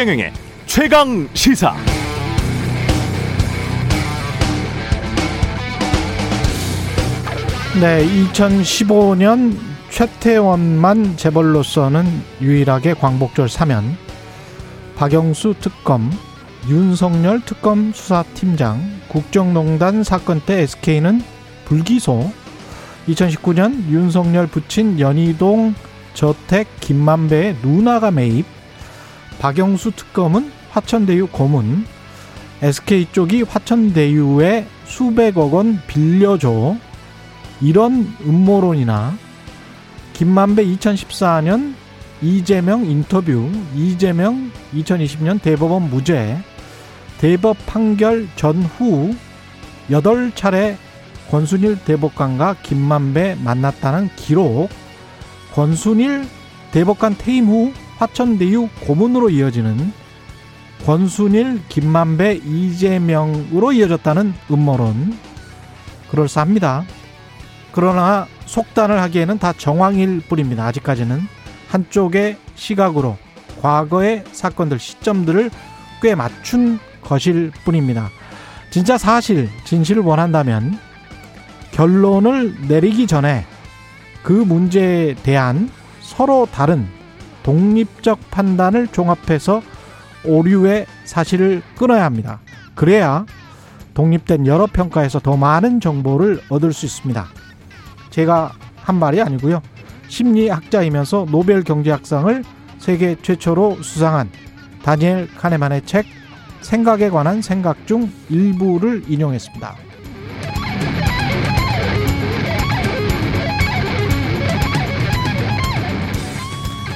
최경영의 최강 시사. 네, 2015년 최태원만 재벌로서는 유일하게 광복절 사면 박영수 특검, 윤석열 특검 수사팀장, 국정농단 사건 때 SK는 불기소, 2019년 윤석열 부친 연희동 저택 김만배의 누나가 매입, 박영수 특검은 화천대유 고문, SK 쪽이 화천대유에 수백억 원 빌려줘, 이런 음모론이나. 김만배 2014년 이재명 인터뷰, 이재명 2020년 대법원 무죄, 대법 판결 전후 8차례 권순일 대법관과 김만배 만났다는 기록, 권순일 대법관 퇴임 후 화천대유 고문으로 이어지는 권순일, 김만배, 이재명으로 이어졌다는 음모론 그럴싸합니다. 그러나 속단을 하기에는 다 정황일 뿐입니다. 아직까지는 한쪽의 시각으로 과거의 사건들 시점들을 꽤 맞춘 것일 뿐입니다. 진짜 사실 진실을 원한다면 결론을 내리기 전에 그 문제에 대한 서로 다른 독립적 판단을 종합해서 오류의 사실을 끊어야 합니다. 그래야 독립된 여러 평가에서 더 많은 정보를 얻을 수 있습니다. 제가 한 말이 아니고요. 심리학자이면서 노벨 경제학상을 세계 최초로 수상한 다니엘 카네만의 책 생각에 관한 생각 중 일부를 인용했습니다.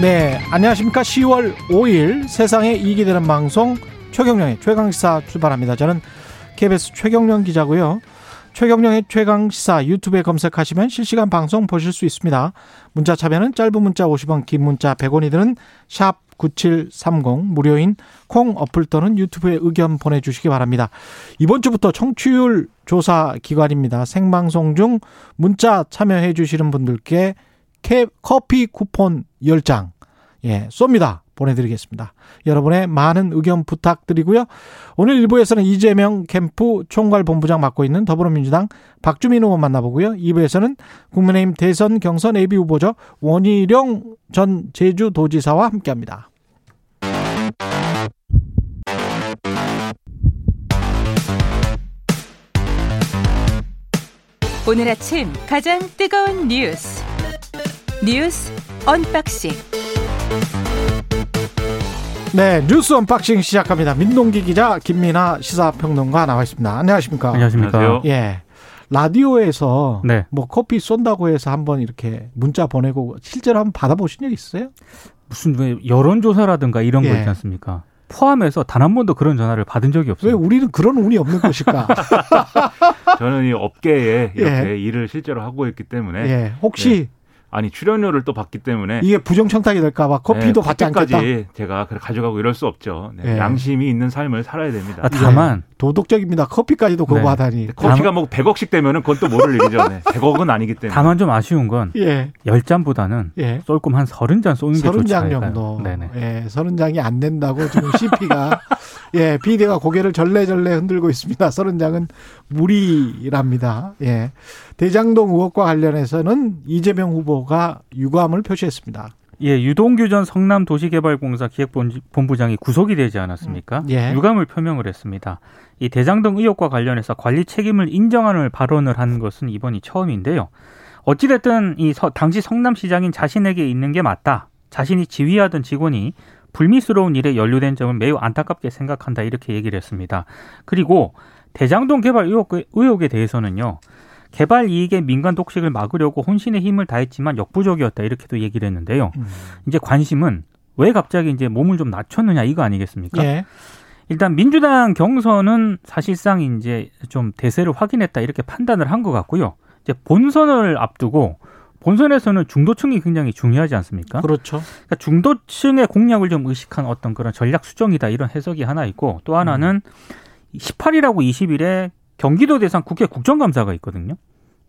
네, 안녕하십니까. 10월 5일 세상에 이익이 되는 방송 최경령의 최강시사 출발합니다. 저는 KBS 최경령 기자고요. 최경령의 최강시사 유튜브에 검색하시면 실시간 방송 보실 수 있습니다. 문자 참여는 짧은 문자 50원, 긴 문자 100원이 드는 샵 9730 무료인 콩 어플 또는 유튜브에 의견 보내주시기 바랍니다. 이번 주부터 청취율 조사 기관입니다. 생방송 중 문자 참여해 주시는 분들께 커피 쿠폰 10장 예, 쏩니다. 보내드리겠습니다. 여러분의 많은 의견 부탁드리고요. 오늘 1부에서는 이재명 캠프 총괄본부장 맡고 있는 더불어민주당 박주민 의원 만나보고요. 2부에서는 국민의힘 대선 경선 예비 후보죠. 원희룡 전 제주도지사와 함께합니다. 오늘 아침 가장 뜨거운 뉴스 뉴스 언박싱 네, 뉴스 unboxing 시작합니다. 민동기 기자, 김민아 시사평론가 나와 있습니다. 안녕하십니까? 안녕하십니까? 예. 라디오에서 네. 뭐 커피 쏜다고 해서 한번 이렇게 문자 보내고 실제로 한번 받아보신 적 있어요? 무슨 왜 여론조사라든가 이런 예. 거 있지 않습니까? 포함해서 단 한 번도 그런 전화를 받은 적이 없어요. 왜 우리는 그런 운이 없는 것일까? 저는 이 업계에 이렇게 예. 일을 실제로 하고 있기 때문에 예. 혹시 예. 아니 출연료를 또 받기 때문에 이게 부정 청탁이 될까봐 커피도 네, 받지 않겠다. 제가 가져가고 이럴 수 없죠. 네, 네. 양심이 있는 삶을 살아야 됩니다. 아, 다만 도덕적입니다. 커피까지도 거부하다니. 네. 커피가 뭐 100억씩 되면은 그건 또 모를 일이죠. 네. 100억은 아니기 때문에. 다만 좀 아쉬운 건 예. 10잔보다는 예. 쏠금 한 30잔 쏘는 게 좋지 30장 정도. 네네. 예, 30장이 안 된다고 지금 CP가 예, 비대가 고개를 절레절레 흔들고 있습니다. 30장은 무리랍니다. 예. 대장동 의혹과 관련해서는 이재명 후보가 유감을 표시했습니다. 예, 유동규 전 성남도시개발공사 기획본부장이 구속이 되지 않았습니까? 음, 예. 유감을 표명을 했습니다. 이 대장동 의혹과 관련해서 관리 책임을 인정하는 발언을 한 것은 이번이 처음인데요. 어찌됐든 이 당시 성남시장인 자신에게 있는 게 맞다. 자신이 지휘하던 직원이 불미스러운 일에 연루된 점을 매우 안타깝게 생각한다 이렇게 얘기를 했습니다. 그리고 대장동 개발 의혹, 의혹 에 대해서는요. 개발 이익의 민간 독식을 막으려고 혼신의 힘을 다했지만 역부족이었다 이렇게도 얘기를 했는데요. 음. 이제 관심은 왜 갑자기 이제 몸을 좀 낮췄느냐 이거 아니겠습니까? 예. 일단 민주당 경선은 사실상 이제 좀 대세를 확인했다 이렇게 판단을 한 것 같고요. 이제 본선을 앞두고 본선에서는 중도층이 굉장히 중요하지 않습니까? 그렇죠. 그러니까 중도층의 공략을 좀 의식한 어떤 그런 전략 수정이다 이런 해석이 하나 있고 또 하나는 음. 18일하고 20일에 경기도 대상 국회 국정감사가 있거든요.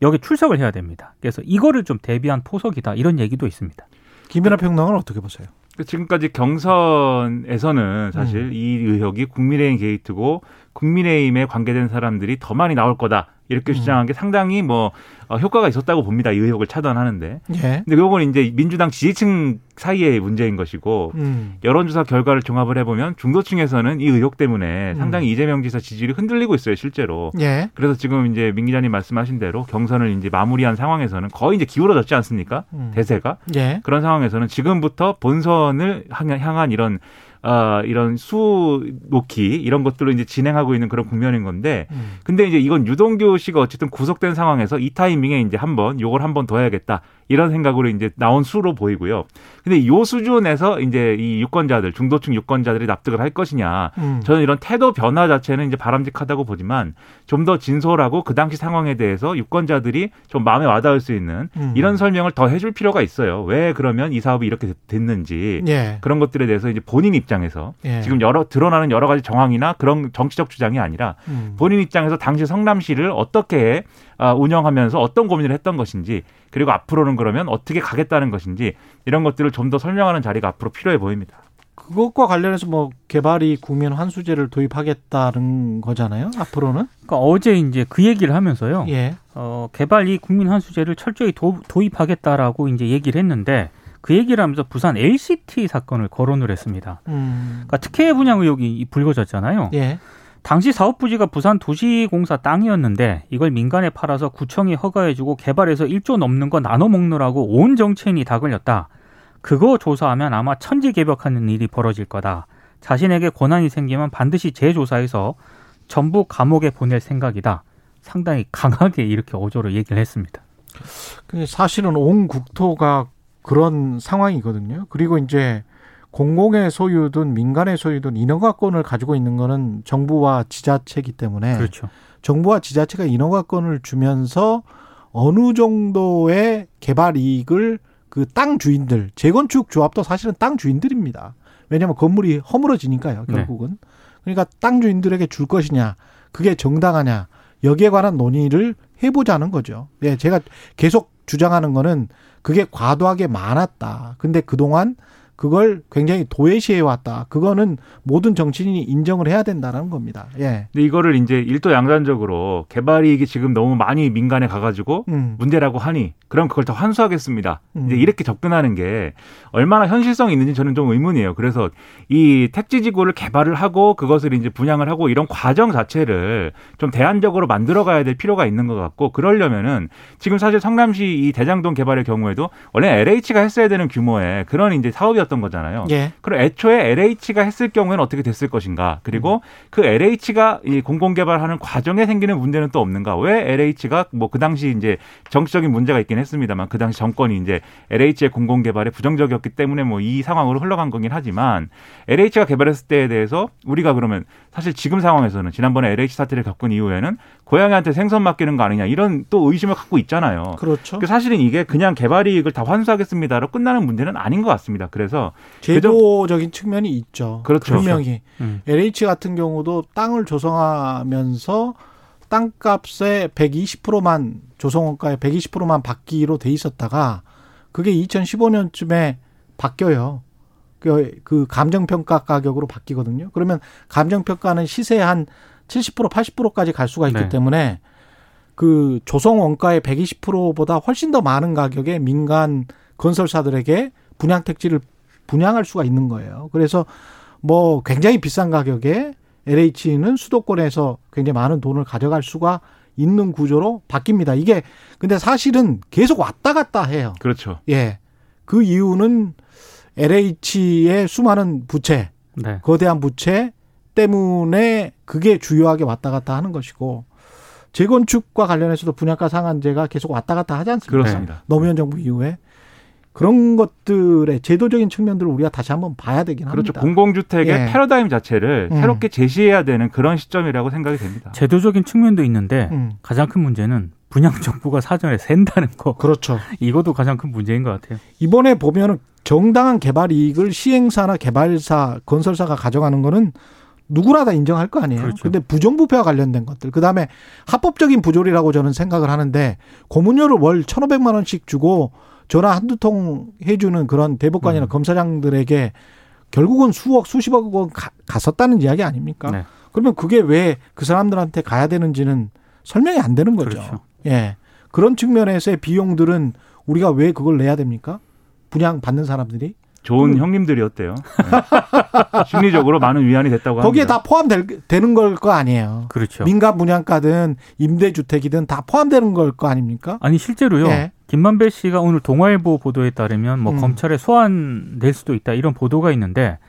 여기 출석을 해야 됩니다. 그래서 이거를 좀 대비한 포석이다 이런 얘기도 있습니다. 김연아 평론가는 어떻게 보세요? 지금까지 경선에서는 사실 음. 이 의혹이 국민의힘 게이트고 국민의힘에 관계된 사람들이 더 많이 나올 거다. 이렇게 음. 주장한 게 상당히 뭐 어, 효과가 있었다고 봅니다. 이 의혹을 차단하는데. 예. 근데 요건 이제 민주당 지지층 사이의 문제인 것이고 음. 여론조사 결과를 종합을 해보면 중도층에서는 이 의혹 때문에 음. 상당히 이재명 지사 지지율이 흔들리고 있어요, 실제로. 예. 그래서 지금 이제 민 기자님 말씀하신 대로 경선을 이제 마무리한 상황에서는 거의 이제 기울어졌지 않습니까? 음. 대세가. 예. 그런 상황에서는 지금부터 본선을 향한 이런 어, 이런 수 놓기 이런 것들로 이제 진행하고 있는 그런 국면인 건데 음. 근데 이제 이건 유동규 씨가 어쨌든 구속된 상황에서 이 타이밍에 이제 한번 요걸 한번 더 해야겠다 이런 생각으로 이제 나온 수로 보이고요. 근데 요 수준에서 이제 이 유권자들 중도층 유권자들이 납득을 할 것이냐 음. 저는 이런 태도 변화 자체는 이제 바람직하다고 보지만 좀 더 진솔하고 그 당시 상황에 대해서 유권자들이 좀 마음에 와닿을 수 있는 음. 이런 설명을 더 해줄 필요가 있어요. 왜 그러면 이 사업이 이렇게 됐는지 예. 그런 것들에 대해서 이제 본인 입장에서 예. 지금 여러 드러나는 여러 가지 정황이나 그런 정치적 주장이 아니라 음. 본인 입장에서 당시 성남시를 어떻게 아, 운영하면서 어떤 고민을 했던 것인지 그리고 앞으로는 그러면 어떻게 가겠다는 것인지 이런 것들을 좀 더 설명하는 자리가 앞으로 필요해 보입니다. 그것과 관련해서 뭐 개발이 국민 환수제를 도입하겠다는 거잖아요. 앞으로는. 그러니까 어제 이제 그 얘기를 하면서요. 예. 어, 개발이 국민 환수제를 철저히 도, 도입하겠다라고 이제 얘기를 했는데 그 얘기를 하면서 부산 LCT 사건을 거론을 했습니다. 음. 그러니까 특혜 분양 의혹이 불거졌잖아요. 예. 당시 사업 부지가 부산 도시공사 땅이었는데 이걸 민간에 팔아서 구청이 허가해주고 개발해서 1조 넘는 거 나눠 먹느라고 온 정치인이 다 걸렸다. 그거 조사하면 아마 천지개벽하는 일이 벌어질 거다. 자신에게 권한이 생기면 반드시 재조사해서 전부 감옥에 보낼 생각이다. 상당히 강하게 이렇게 어조로 얘기를 했습니다. 사실은 온 국토가 그런 상황이거든요. 그리고 이제 공공의 소유든 민간의 소유든 인허가권을 가지고 있는 거는 정부와 지자체이기 때문에 그렇죠. 정부와 지자체가 인허가권을 주면서 어느 정도의 개발 이익을 그 땅 주인들 재건축 조합도 사실은 땅 주인들입니다. 왜냐하면 건물이 허물어지니까요. 네. 결국은 네. 그러니까 땅 주인들에게 줄 것이냐 그게 정당하냐 여기에 관한 논의를 해보자는 거죠. 예, 제가 계속 주장하는 거는 그게 과도하게 많았다. 근데 그동안 그걸 굉장히 도외시해 왔다. 그거는 모든 정치인이 인정을 해야 된다는 겁니다. 예. 근데 이거를 이제 일도 양단적으로 개발 이익이 지금 너무 많이 민간에 가가지고 음. 문제라고 하니 그럼 그걸 더 환수하겠습니다. 음. 이제 이렇게 접근하는 게 얼마나 현실성이 있는지 저는 좀 의문이에요. 그래서 이 택지 지구를 개발을 하고 그것을 이제 분양을 하고 이런 과정 자체를 좀 대안적으로 만들어가야 될 필요가 있는 것 같고 그러려면은 지금 사실 성남시 이 대장동 개발의 경우에도 원래 LH가 했어야 되는 규모의 그런 이제 사업이 문제 였던 거잖아요. 예. 그럼 애초에 LH가 했을 경우에는 어떻게 됐을 것인가? 그리고 음. 그 LH가 이 공공 개발하는 과정에 생기는 문제는 또 없는가? 왜 LH가 뭐 그 당시 이제 정치적인 문제가 있긴 했습니다만 그 당시 정권이 이제 LH의 공공 개발에 부정적이었기 때문에 뭐 이 상황으로 흘러간 거긴 하지만 LH가 개발했을 때에 대해서 우리가 그러면 사실 지금 상황에서는 지난번에 LH 사태를 겪은 이후에는 고양이한테 생선 맡기는 거 아니냐 이런 또 의심을 갖고 있잖아요. 그렇죠. 그 사실은 이게 그냥 개발 이익을 다 환수하겠습니다로 끝나는 문제는 아닌 것 같습니다. 그래서 그래서 제도적인 측면이 있죠. 그렇죠. 분명히 음. LH 같은 경우도 땅을 조성하면서 땅값의 120%만 조성원가의 120%만 받기로 돼 있었다가 그게 2015년쯤에 바뀌어요. 그, 그 감정평가 가격으로 바뀌거든요. 그러면 감정평가는 시세 한 70% 80%까지 갈 수가 있기 네. 때문에 그 조성 원가의 120%보다 훨씬 더 많은 가격에 민간 건설사들에게 분양 택지를 분양할 수가 있는 거예요. 그래서 뭐 굉장히 비싼 가격에 LH는 수도권에서 굉장히 많은 돈을 가져갈 수가 있는 구조로 바뀝니다. 이게 근데 사실은 계속 왔다 갔다 해요. 그렇죠. 예. 그 이유는 LH의 수많은 부채, 네. 거대한 부채 때문에 그게 주요하게 왔다 갔다 하는 것이고 재건축과 관련해서도 분양가 상한제가 계속 왔다 갔다 하지 않습니까? 그렇습니다. 노무현 정부 이후에 그런 것들의 제도적인 측면들을 우리가 다시 한번 봐야 되긴 그렇죠. 합니다. 공공주택의 예. 패러다임 자체를 음. 새롭게 제시해야 되는 그런 시점이라고 생각이 됩니다. 제도적인 측면도 있는데 음. 가장 큰 문제는 분양 정부가 사전에 샌다는 거. 그렇죠. 이것도 가장 큰 문제인 것 같아요. 이번에 보면은 정당한 개발 이익을 시행사나 개발사, 건설사가 가져가는 거는 누구나 다 인정할 거 아니에요. 그렇죠. 근데 부정부패와 관련된 것들. 그다음에 합법적인 부조리라고 저는 생각을 하는데 고문료를 월 1,500만 원씩 주고 전화 한두 통 해주는 그런 대법관이나 음. 검사장들에게 결국은 수억 수십억 원 가, 갔었다는 이야기 아닙니까? 네. 그러면 그게 왜 그 사람들한테 가야 되는지는 설명이 안 되는 거죠. 그렇죠. 예. 그런 측면에서의 비용들은 우리가 왜 그걸 내야 됩니까? 분양 받는 사람들이? 좋은 음. 형님들이었대요. 네. 심리적으로 많은 위안이 됐다고 거기에 합니다. 다 포함되는 걸 거 아니에요. 그렇죠. 민간 분양가든 임대주택이든 다 포함되는 걸 거 아닙니까? 아니 실제로요. 네. 김만배 씨가 오늘 동아일보 보도에 따르면 뭐 음. 검찰에 소환 될 수도 있다 이런 보도가 있는데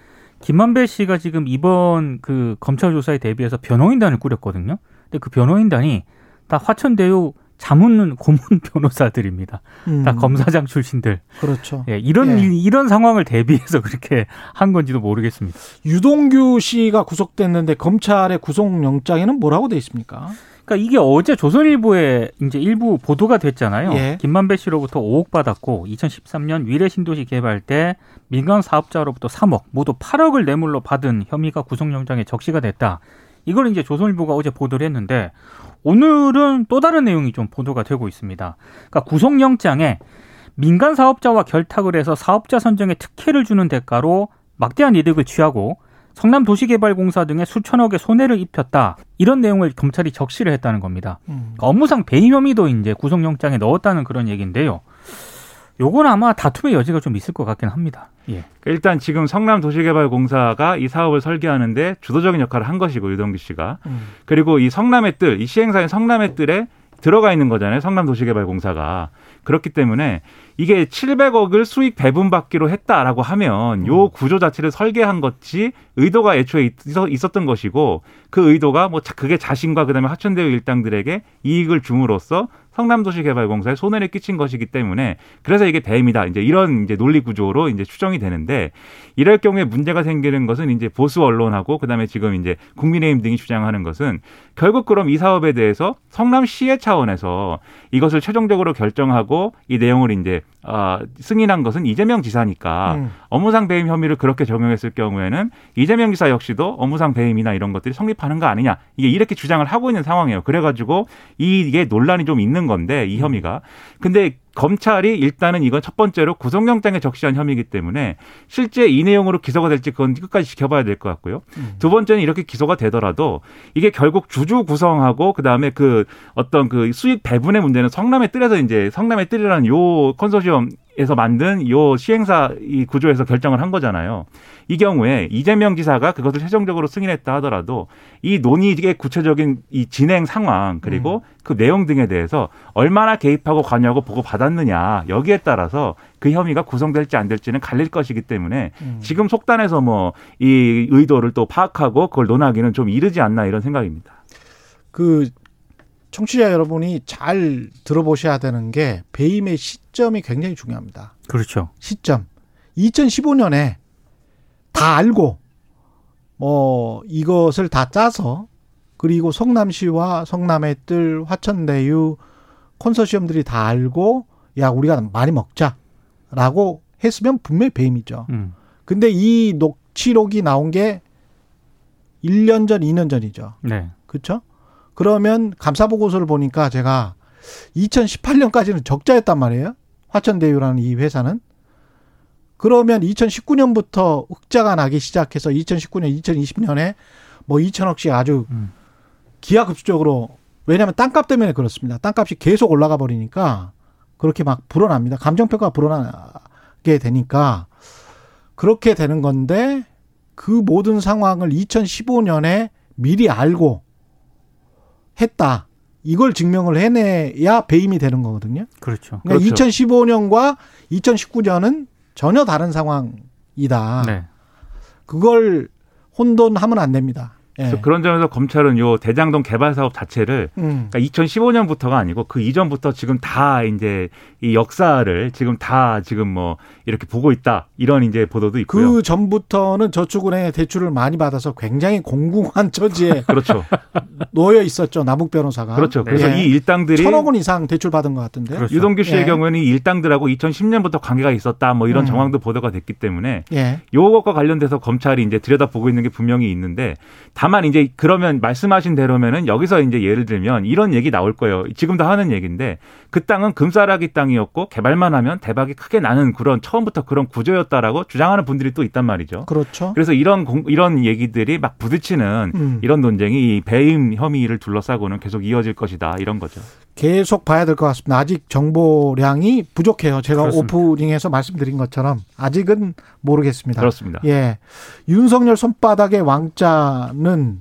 김만배 씨가 지금 이번 그 검찰 조사에 대비해서 변호인단을 꾸렸거든요. 근데 그 변호인단이 다 화천대유 자문 고문 변호사들입니다. 음. 다 검사장 출신들. 그렇죠. 예, 이런 예. 이런 상황을 대비해서 그렇게 한 건지도 모르겠습니다. 유동규 씨가 구속됐는데 검찰의 구속영장에는 뭐라고 돼 있습니까? 그러니까 이게 어제 조선일보에 이제 일부 보도가 됐잖아요. 예. 김만배 씨로부터 5억 받았고 2013년 위례 신도시 개발 때 민간 사업자로부터 3억, 모두 8억을 뇌물로 받은 혐의가 구속영장에 적시가 됐다. 이걸 이제 조선일보가 어제 보도를 했는데 오늘은 또 다른 내용이 좀 보도가 되고 있습니다. 그러니까 구속영장에 민간 사업자와 결탁을 해서 사업자 선정에 특혜를 주는 대가로 막대한 이득을 취하고 성남도시개발공사 등의 수천억의 손해를 입혔다. 이런 내용을 검찰이 적시를 했다는 겁니다. 음. 그러니까 업무상 배임 혐의도 이제 구속영장에 넣었다는 그런 얘기인데요. 요건 아마 다툼의 여지가 좀 있을 것 같긴 합니다. 예. 일단 지금 성남도시개발공사가 이 사업을 설계하는데 주도적인 역할을 한 것이고 유동규 씨가 음. 그리고 이 성남의 뜰, 이 시행사인 성남의 뜰에 들어가 있는 거잖아요. 성남도시개발공사가 그렇기 때문에 이게 700억을 수익 배분받기로 했다라고 하면 요 음. 구조 자체를 설계한 것이 의도가 애초에 있었던 것이고 그 의도가 뭐 그게 자신과 그다음에 하천대유 일당들에게 이익을 줌으로써 성남도시개발공사에 손해를 끼친 것이기 때문에 그래서 이게 배임이다. 이제 이런 이제 논리 구조로 이제 추정이 되는데 이럴 경우에 문제가 생기는 것은 이제 보수 언론하고 그다음에 지금 이제 국민의힘 등이 주장하는 것은 결국 그럼 이 사업에 대해서 성남시의 차원에서 이것을 최종적으로 결정하고 이 내용을 이제 어, 승인한 것은 이재명 지사니까 음. 업무상 배임 혐의를 그렇게 적용했을 경우에는 이재명 지사 역시도 업무상 배임이나 이런 것들이 성립하는 거 아니냐 이게 이렇게 주장을 하고 있는 상황이에요. 그래가지고 이게 논란이 좀 있는 건데 이 혐의가 근데 검찰이 일단은 이건 첫 번째로 구속영장에 적시한 혐의이기 때문에 실제 이 내용으로 기소가 될지 그건 끝까지 지켜봐야 될 것 같고요. 음. 두 번째는 이렇게 기소가 되더라도 이게 결국 주주 구성하고 그다음에 그 어떤 그 수익 배분의 문제는 성남의 뜰에서 이제 성남의 뜰이라는 요 컨소시엄 에서 만든 요 시행사 이 구조에서 결정을 한 거잖아요. 이 경우에 이재명 지사가 그것을 최종적으로 승인했다 하더라도 이 논의의 구체적인 이 진행 상황 그리고 음. 그 내용 등에 대해서 얼마나 개입하고 관여하고 보고 받았느냐 여기에 따라서 그 혐의가 구성될지 안 될지는 갈릴 것이기 때문에 음. 지금 속단해서 뭐 이 의도를 또 파악하고 그걸 논하기는 좀 이르지 않나 이런 생각입니다. 그 청취자 여러분이 잘 들어보셔야 되는 게 배임의 시점이 굉장히 중요합니다. 그렇죠. 시점. 2015년에 다 알고 뭐 이것을 다 짜서 그리고 성남시와 성남의 뜰 화천대유 컨소시엄들이 다 알고 야 우리가 많이 먹자라고 했으면 분명히 배임이죠. 음. 근데 이 녹취록이 나온 게 1년 전, 2년 전이죠. 네. 그렇죠? 그러면 감사 보고서를 보니까 제가 2018년까지는 적자였단 말이에요. 화천대유라는 이 회사는. 그러면 2019년부터 흑자가 나기 시작해서 2019년, 2020년에 뭐 2천억씩 아주 음. 기하급수적으로 왜냐하면 땅값 때문에 그렇습니다. 땅값이 계속 올라가 버리니까 그렇게 막 불어납니다. 감정평가가 불어나게 되니까 그렇게 되는 건데 그 모든 상황을 2015년에 미리 알고 했다. 이걸 증명을 해내야 배임이 되는 거거든요. 그렇죠. 그러니까 그렇죠. 2015년과 2019년은 전혀 다른 상황이다. 네. 그걸 혼돈하면 안 됩니다. 예. 그런 점에서 검찰은 요 대장동 개발 사업 자체를 음. 그러니까 2015년부터가 아니고 그 이전부터 지금 다 이제 이 역사를 지금 다 지금 뭐 이렇게 보고 있다 이런 이제 보도도 있고요. 그 전부터는 저축은행에 대출을 많이 받아서 굉장히 공공한 처지에 그렇죠. 놓여 있었죠 남욱 변호사가. 그렇죠. 그래서 예. 이 일당들이 천억 원 이상 대출 받은 것 같은데. 그렇죠. 유동규 씨의 예. 경우에는 이 일당들하고 2010년부터 관계가 있었다 뭐 이런 음. 정황도 보도가 됐기 때문에 예. 요것과 관련돼서 검찰이 이제 들여다 보고 있는 게 분명히 있는데. 다만 이제 그러면 말씀하신 대로면은 여기서 이제 예를 들면 이런 얘기 나올 거예요. 지금도 하는 얘기인데 그 땅은 금싸라기 땅이었고 개발만 하면 대박이 크게 나는 그런 처음부터 그런 구조였다라고 주장하는 분들이 또 있단 말이죠. 그렇죠. 그래서 이런 공, 이런 얘기들이 막 부딪히는 음. 이런 논쟁이 배임 혐의를 둘러싸고는 계속 이어질 것이다 이런 거죠. 계속 봐야 될 것 같습니다. 아직 정보량이 부족해요. 제가 그렇습니다. 오프닝에서 말씀드린 것처럼 아직은 모르겠습니다. 그렇습니다. 예. 윤석열 손바닥의 왕자는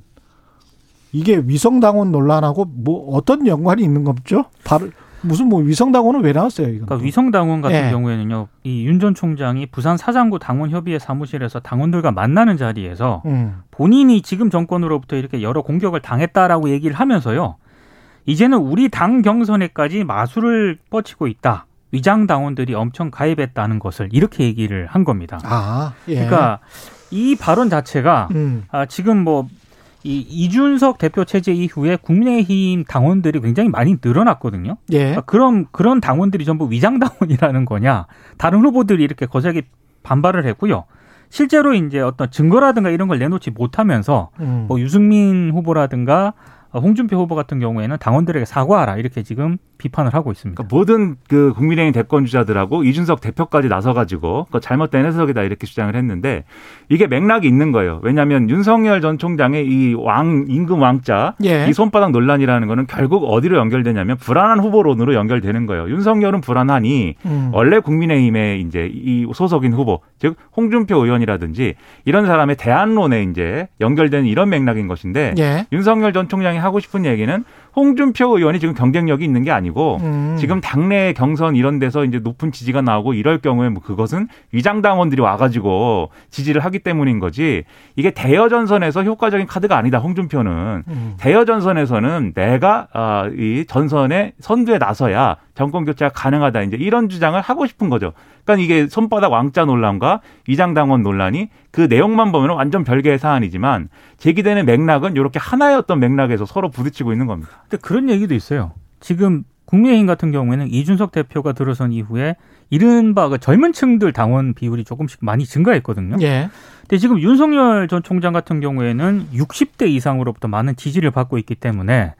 이게 위성당원 논란하고 뭐 어떤 연관이 있는 겁죠? 바로 무슨 뭐 위성당원은 왜 나왔어요? 이건 그러니까 위성당원 같은 예. 경우에는요, 이 윤 전 총장이 부산 사장구 당원협의회 사무실에서 당원들과 만나는 자리에서 음. 본인이 지금 정권으로부터 이렇게 여러 공격을 당했다라고 얘기를 하면서요, 이제는 우리 당 경선에까지 마술을 뻗치고 있다. 위장 당원들이 엄청 가입했다는 것을 이렇게 얘기를 한 겁니다. 아, 예. 그러니까 이 발언 자체가 음. 아, 지금 뭐 이 이준석 대표 체제 이후에 국민의힘 당원들이 굉장히 많이 늘어났거든요. 예. 그러니까 그럼 그런 당원들이 전부 위장 당원이라는 거냐? 다른 후보들이 이렇게 거세게 반발을 했고요. 실제로 이제 어떤 증거라든가 이런 걸 내놓지 못하면서 음. 뭐 유승민 후보라든가 어, 홍준표 후보 같은 경우에는 당원들에게 사과하라 이렇게 지금 비판을 하고 있습니다. 그러니까 모든 그 국민의힘 대권 주자들하고 이준석 대표까지 나서가지고 그 잘못된 해석이다 이렇게 주장을 했는데 이게 맥락이 있는 거예요. 왜냐하면 윤석열 전 총장의 이 왕 임금 왕자 예. 이 손바닥 논란이라는 거는 결국 어디로 연결되냐면 불안한 후보론으로 연결되는 거예요. 윤석열은 불안하니 음. 원래 국민의힘의 이제 이 소속인 후보 즉 홍준표 의원이라든지 이런 사람의 대안론에 이제 연결되는 이런 맥락인 것인데 예. 윤석열 전 총장이 하고 싶은 얘기는 홍준표 의원이 지금 경쟁력이 있는 게 아니고 음. 지금 당내 경선 이런 데서 이제 높은 지지가 나오고 이럴 경우에 뭐 그것은 위장 당원들이 와가지고 지지를 하기 때문인 거지 이게 대여 전선에서 효과적인 카드가 아니다. 홍준표는 음. 대여 전선에서는 내가 어, 이 전선의 선두에 나서야 정권 교체가 가능하다. 이제 이런 주장을 하고 싶은 거죠. 그러니까 이게 손바닥 왕자 논란과 위장 당원 논란이 그 내용만 보면 완전 별개의 사안이지만 제기되는 맥락은 이렇게 하나의 어떤 맥락에서 서로 부딪히고 있는 겁니다. 근데 그런 얘기도 있어요. 지금 국민의힘 같은 경우에는 이준석 대표가 들어선 이후에 이른바 그 젊은 층들 당원 비율이 조금씩 많이 증가했거든요. 예. 근데 지금 윤석열 전 총장 같은 경우에는 60대 이상으로부터 많은 지지를 받고 있기 때문에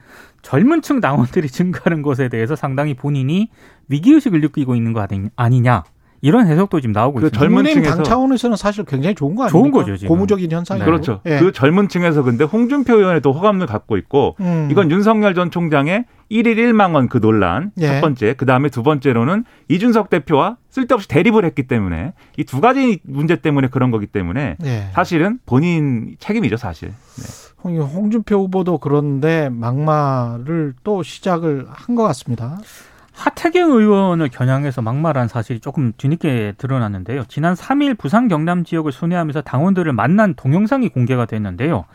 젊은 층 당원들이 증가하는 것에 대해서 상당히 본인이 위기의식을 느끼고 있는 거 아니냐. 이런 해석도 지금 나오고 그 있습니다. 젊은 층에서 당 차원에서는 사실 굉장히 좋은 거 아닙니까? 좋은 거죠, 지금. 고무적인 현상이 네. 그렇죠. 예. 그 젊은 층에서 근데 홍준표 의원의 또 호감을 갖고 있고 음. 이건 윤석열 전 총장의 1일 1만 원 그 논란 예. 첫 번째, 그 다음에 두 번째로는 이준석 대표와 쓸데없이 대립을 했기 때문에 이 두 가지 문제 때문에 그런 거기 때문에 예. 사실은 본인 책임이죠, 사실. 네. 홍준표 후보도 그런데 막말을 또 시작을 한 것 같습니다. 하태경 의원을 겨냥해서 막말한 사실이 조금 뒤늦게 드러났는데요. 지난 3일 부산 경남 지역을 순회하면서 당원들을 만난 동영상이 공개가 됐는데요.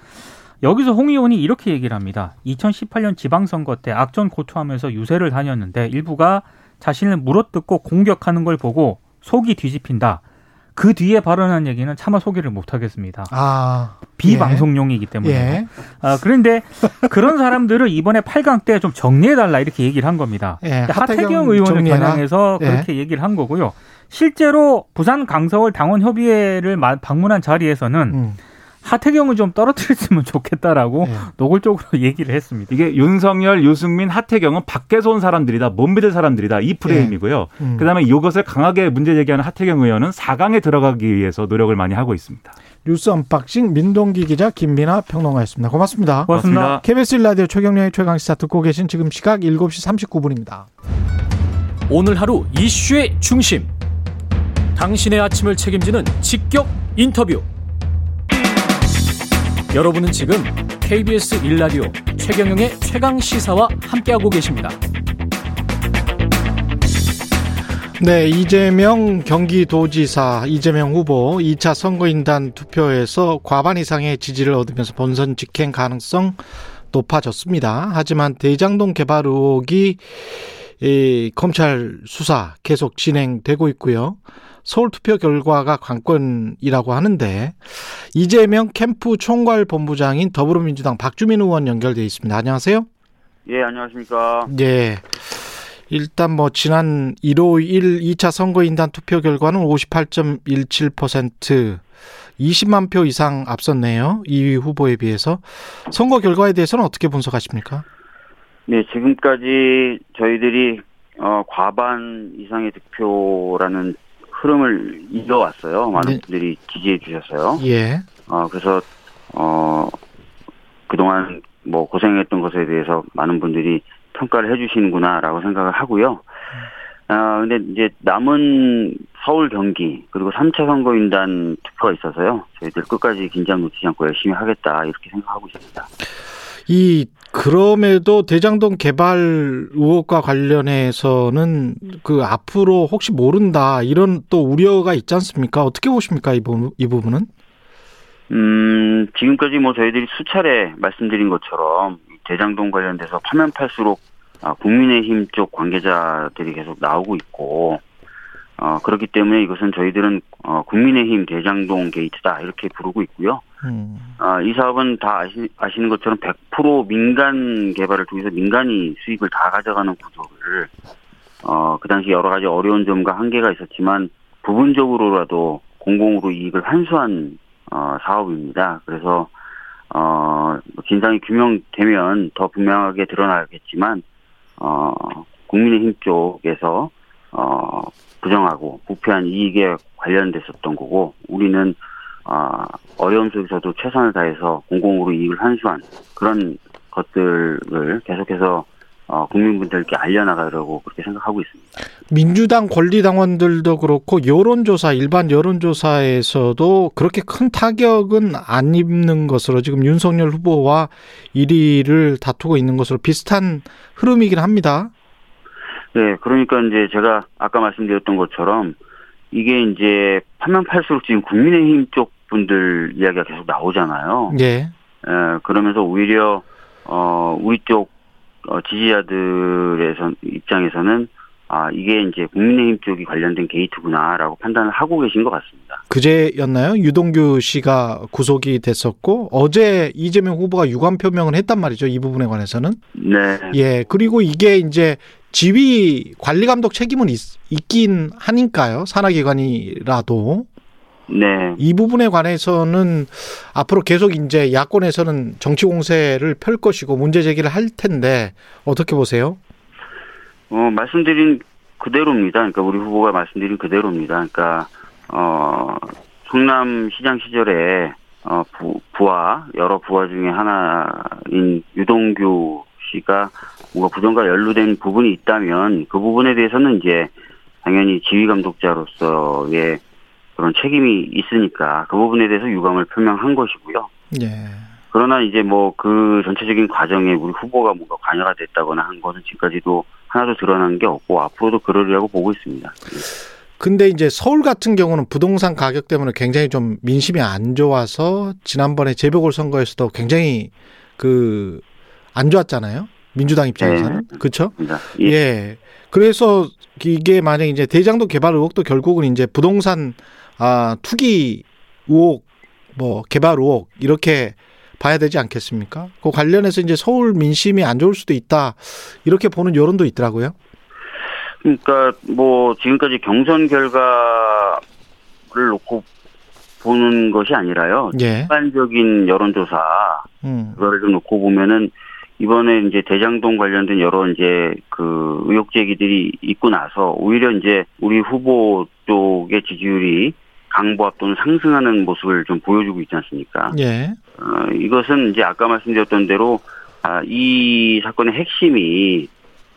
여기서 홍 의원이 이렇게 얘기를 합니다. 2018년 지방선거 때 악전 고투하면서 유세를 다녔는데 일부가 자신을 물어뜯고 공격하는 걸 보고 속이 뒤집힌다. 그 뒤에 발언한 얘기는 차마 소개를 못 하겠습니다. 아, 비방송용이기 때문에. 예. 아, 그런데 그런 사람들을 이번에 8강 때 좀 정리해달라 이렇게 얘기를 한 겁니다. 예, 하태경 의원을 정리해라. 겨냥해서 예. 그렇게 얘기를 한 거고요. 실제로 부산 강서울 당원 협의회를 방문한 자리에서는 음. 하태경을 좀 떨어뜨렸으면 좋겠다라고 네. 노골적으로 얘기를 했습니다. 이게 윤석열, 유승민, 하태경은 밖에서 온 사람들이다, 못 믿을 사람들이다 이 프레임이고요. 네. 음. 그다음에 이것을 강하게 문제 제기하는 하태경 의원은 4강에 들어가기 위해서 노력을 많이 하고 있습니다. 뉴스 unboxing 민동기 기자 김민아 평론가였습니다. 고맙습니다. 고맙습니다. 고맙습니다. KBS 라디오 최경영의 최강시사 듣고 계신 지금 시각 7시 39분입니다. 오늘 하루 이슈의 중심. 당신의 아침을 책임지는 직격 인터뷰. 여러분은 지금 KBS 1라디오 최경영의 최강 시사와 함께하고 계십니다. 네, 이재명 경기도지사 이재명 후보 2차 선거인단 투표에서 과반 이상의 지지를 얻으면서 본선 직행 가능성 높아졌습니다. 하지만 대장동 개발 의혹이 검찰 수사 계속 진행되고 있고요. 서울 투표 결과가 관건이라고 하는데 이재명 캠프 총괄 본부장인 더불어민주당 박주민 의원 연결돼 있습니다. 안녕하세요. 예, 안녕하십니까. 예. 일단 뭐 지난 1호 1 2차 선거인단 투표 결과는 58.17% 20만 표 이상 앞섰네요. 2위 후보에 비해서. 선거 결과에 대해서는 어떻게 분석하십니까? 네, 지금까지 저희들이 어, 과반 이상의 득표라는 흐름을 이어왔어요. 많은 네. 분들이 지지해 주셔서요. 예. 어, 그래서 어, 그동안 뭐 고생했던 것에 대해서 많은 분들이 평가를 해 주시는구나라고 생각을 하고요. 아, 근데 이제 남은 서울 경기 그리고 3차 선거인단 투표가 있어서요. 저희들 끝까지 긴장 놓치지 않고 열심히 하겠다 이렇게 생각하고 있습니다. 이 그럼에도 대장동 개발 의혹과 관련해서는 그 앞으로 혹시 모른다 이런 또 우려가 있지 않습니까? 어떻게 보십니까 이, 부, 이 부분은? 음 지금까지 뭐 저희들이 수차례 말씀드린 것처럼 대장동 관련돼서 파면 팔수록 아, 국민의힘 쪽 관계자들이 계속 나오고 있고 어, 그렇기 때문에 이것은 저희들은 어, 국민의힘 대장동 게이트다 이렇게 부르고 있고요. 음. 아, 이 사업은 다 아시, 아시는 것처럼 100% 민간 개발을 통해서 민간이 수익을 다 가져가는 구조를 어, 그 당시 여러 가지 어려운 점과 한계가 있었지만 부분적으로라도 공공으로 이익을 환수한 어, 사업입니다. 그래서 어, 진상이 규명되면 더 분명하게 드러나겠지만 어, 국민의힘 쪽에서 어, 부정하고 부패한 이익에 관련됐었던 거고 우리는 어, 어려움 속에서도 최선을 다해서 공공으로 이익을 환수한 그런 것들을 계속해서 어, 국민분들께 알려나가려고 그렇게 생각하고 있습니다. 민주당 권리당원들도 그렇고 여론조사 일반 여론조사에서도 그렇게 큰 타격은 안 입는 것으로 지금 윤석열 후보와 1위를 다투고 있는 것으로 비슷한 흐름이긴 합니다. 네, 그러니까 이제 제가 아까 말씀드렸던 것처럼 이게 이제 파면 팔수록 지금 국민의힘 쪽 분들 이야기가 계속 나오잖아요. 예. 에, 그러면서 오히려 어 우리 쪽 어, 지지자들의 입장에서는 아 이게 이제 국민의힘 쪽이 관련된 게이트구나라고 판단을 하고 계신 것 같습니다. 그제였나요? 유동규 씨가 구속이 됐었고 어제 이재명 후보가 유감 표명을 했단 말이죠. 이 부분에 관해서는. 네. 예. 그리고 이게 이제 지휘 관리 감독 책임은 있, 있긴 하니까요. 산하기관이라도. 네. 이 부분에 관해서는 앞으로 계속 이제 야권에서는 정치 공세를 펼 것이고 문제 제기를 할 텐데 어떻게 보세요? 어, 말씀드린 그대로입니다. 그러니까 우리 후보가 말씀드린 그대로입니다. 그러니까 어, 성남 시장 시절에 어, 부, 부하 여러 부하 중에 하나인 유동규 씨가 뭔가 부정과 연루된 부분이 있다면 그 부분에 대해서는 이제 당연히 지휘 감독자로서의 그런 책임이 있으니까 그 부분에 대해서 유감을 표명한 것이고요. 예. 그러나 이제 뭐 그 전체적인 과정에 우리 후보가 뭔가 관여가 됐다거나 한 것은 지금까지도 하나도 드러난 게 없고 앞으로도 그러리라고 보고 있습니다. 근데 이제 서울 같은 경우는 부동산 가격 때문에 굉장히 좀 민심이 안 좋아서 지난번에 재보궐 선거에서도 굉장히 그 안 좋았잖아요. 민주당 입장에서는 네. 그렇죠? 예. 예. 그래서 이게 만약 이제 대장도 개발 의혹도 결국은 이제 부동산 아, 투기 의혹, 뭐 개발 의혹 이렇게 봐야 되지 않겠습니까? 그 관련해서 이제 서울 민심이 안 좋을 수도 있다 이렇게 보는 여론도 있더라고요. 그러니까 뭐 지금까지 경선 결과를 놓고 보는 것이 아니라요. 예. 일반적인 여론조사 음. 그거를 좀 놓고 보면은 이번에 이제 대장동 관련된 여러 이제 그 의혹 제기들이 있고 나서 오히려 이제 우리 후보 쪽의 지지율이 강보합 또는 상승하는 모습을 좀 보여주고 있지 않습니까? 예. 어, 이것은 이제 아까 말씀드렸던 대로 아, 이 사건의 핵심이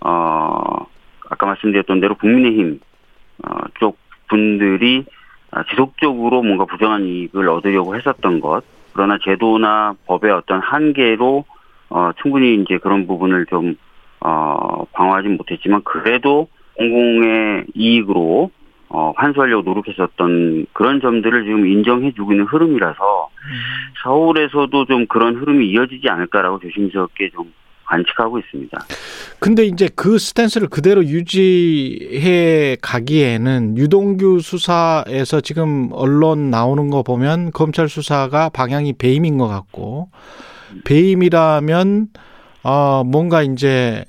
어, 아까 말씀드렸던 대로 국민의힘 어, 쪽 분들이 아, 지속적으로 뭔가 부정한 이익을 얻으려고 했었던 것 그러나 제도나 법의 어떤 한계로 어, 충분히 이제 그런 부분을 좀 어, 방어하지 못했지만 그래도 공공의 이익으로 어, 환수하려고 노력했었던 그런 점들을 지금 인정해주고 있는 흐름이라서 음. 서울에서도 좀 그런 흐름이 이어지지 않을까라고 조심스럽게 좀 관측하고 있습니다. 근데 이제 그 스탠스를 그대로 유지해 가기에는 유동규 수사에서 지금 언론 나오는 거 보면 검찰 수사가 방향이 배임인 것 같고 배임이라면 어 뭔가 이제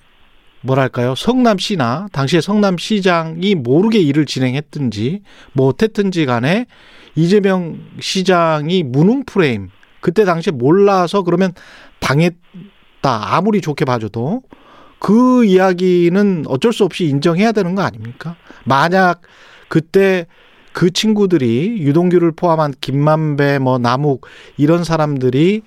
뭐랄까요 성남시나 당시에 성남시장이 모르게 일을 진행했든지 뭐 어땠든지 간에 이재명 시장이 무능 프레임 그때 당시에 몰라서 그러면 당했다 아무리 좋게 봐줘도 그 이야기는 어쩔 수 없이 인정해야 되는 거 아닙니까? 만약 그때 그 친구들이 유동규를 포함한 김만배 뭐 남욱 이런 사람들이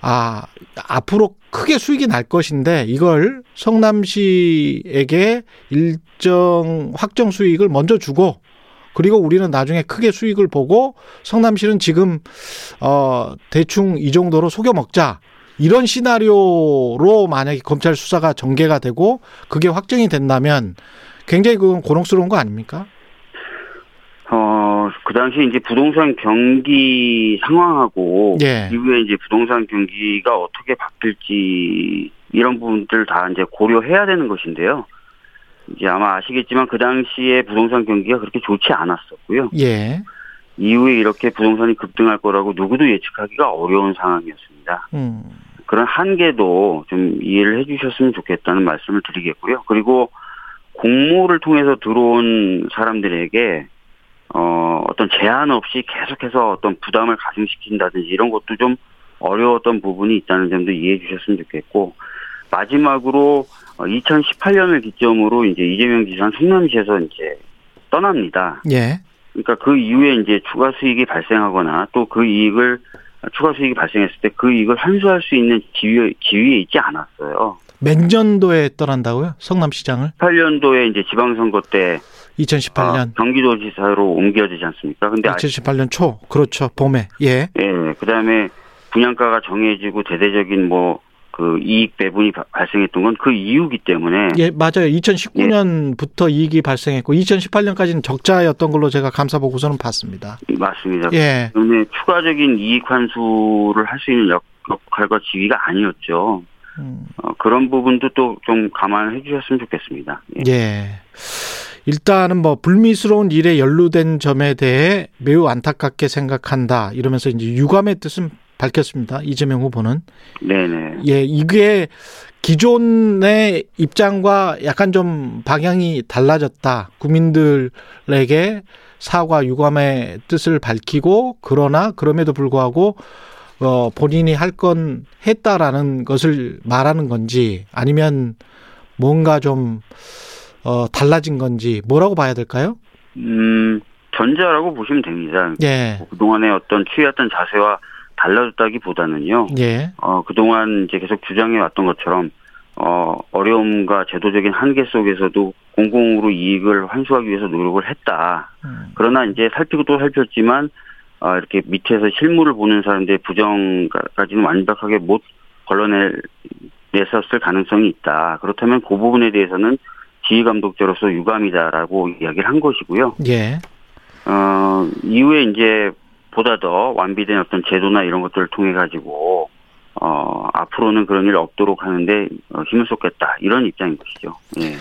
아 앞으로 크게 수익이 날 것인데 이걸 성남시에게 일정 확정 수익을 먼저 주고 그리고 우리는 나중에 크게 수익을 보고 성남시는 지금 어 대충 이 정도로 속여 먹자. 이런 시나리오로 만약에 검찰 수사가 전개가 되고 그게 확정이 된다면 굉장히 그건 곤혹스러운 거 아닙니까? 어, 그 당시 이제 부동산 경기 상황하고 예. 이후에 이제 부동산 경기가 어떻게 바뀔지 이런 부분들 다 이제 고려해야 되는 것인데요. 이제 아마 아시겠지만 그 당시에 부동산 경기가 그렇게 좋지 않았었고요. 예. 이후에 이렇게 부동산이 급등할 거라고 누구도 예측하기가 어려운 상황이었습니다. 음. 그런 한계도 좀 이해를 해주셨으면 좋겠다는 말씀을 드리겠고요. 그리고 공모를 통해서 들어온 사람들에게 어, 어떤 제한 없이 계속해서 어떤 부담을 가중시킨다든지 이런 것도 좀 어려웠던 부분이 있다는 점도 이해해 주셨으면 좋겠고, 마지막으로 2018년을 어, 기점으로 이제 이재명 지사는 성남시에서 이제 떠납니다. 예. 그러니까 그 이후에 이제 추가 수익이 발생하거나 또 그 이익을 추가 수익이 발생했을 때 그 이익을 환수할 수 있는 지위, 지위에 있지 않았어요. 몇 년도에 떠난다고요? 성남시장을? 8년도에 이제 지방선거 때 2018년 어, 경기도지사로 옮겨지지 않습니까? 근데 2018년 초 그렇죠 봄에 예. 예. 그다음에 분양가가 정해지고 대대적인 뭐 그 이익 배분이 바, 발생했던 건 그 이유기 때문에 예 맞아요 2019년부터 예. 이익이 발생했고 2018년까지는 적자였던 걸로 제가 감사 보고서는 봤습니다. 맞습니다. 예. 때문에 추가적인 이익 환수를 할 수 있는 역, 역할과 지위가 아니었죠. 음. 어, 그런 부분도 또 좀 감안해 주셨으면 좋겠습니다. 예. 예. 일단은 뭐 불미스러운 일에 연루된 점에 대해 매우 안타깝게 생각한다 이러면서 이제 유감의 뜻은 밝혔습니다. 이재명 후보는. 네네. 예, 이게 기존의 입장과 약간 좀 방향이 달라졌다. 국민들에게 사과 유감의 뜻을 밝히고 그러나 그럼에도 불구하고 어 본인이 할 건 했다라는 것을 말하는 건지 아니면 뭔가 좀 어, 달라진 건지 뭐라고 봐야 될까요? 음, 전자라고 보시면 됩니다. 예. 뭐 그동안의 어떤 취해왔던 자세와 달라졌다기보다는요. 예. 어, 그동안 이제 계속 주장해 왔던 것처럼 어, 어려움과 제도적인 한계 속에서도 공공으로 이익을 환수하기 위해서 노력을 했다. 음. 그러나 이제 살피고 또 살폈지만 어, 이렇게 밑에서 실물을 보는 사람들의 부정까지는 완벽하게 못 걸러낼 냈었을 가능성이 있다. 그렇다면 그 부분에 대해서는 지휘 감독자로서 유감이다라고 이야기를 한 것이고요. 예. 어, 이후에 이제 보다 더 완비된 어떤 제도나 이런 것들을 통해 가지고 어, 앞으로는 그런 일 없도록 하는데 어, 힘을 쏟겠다 이런 입장인 것이죠. 예.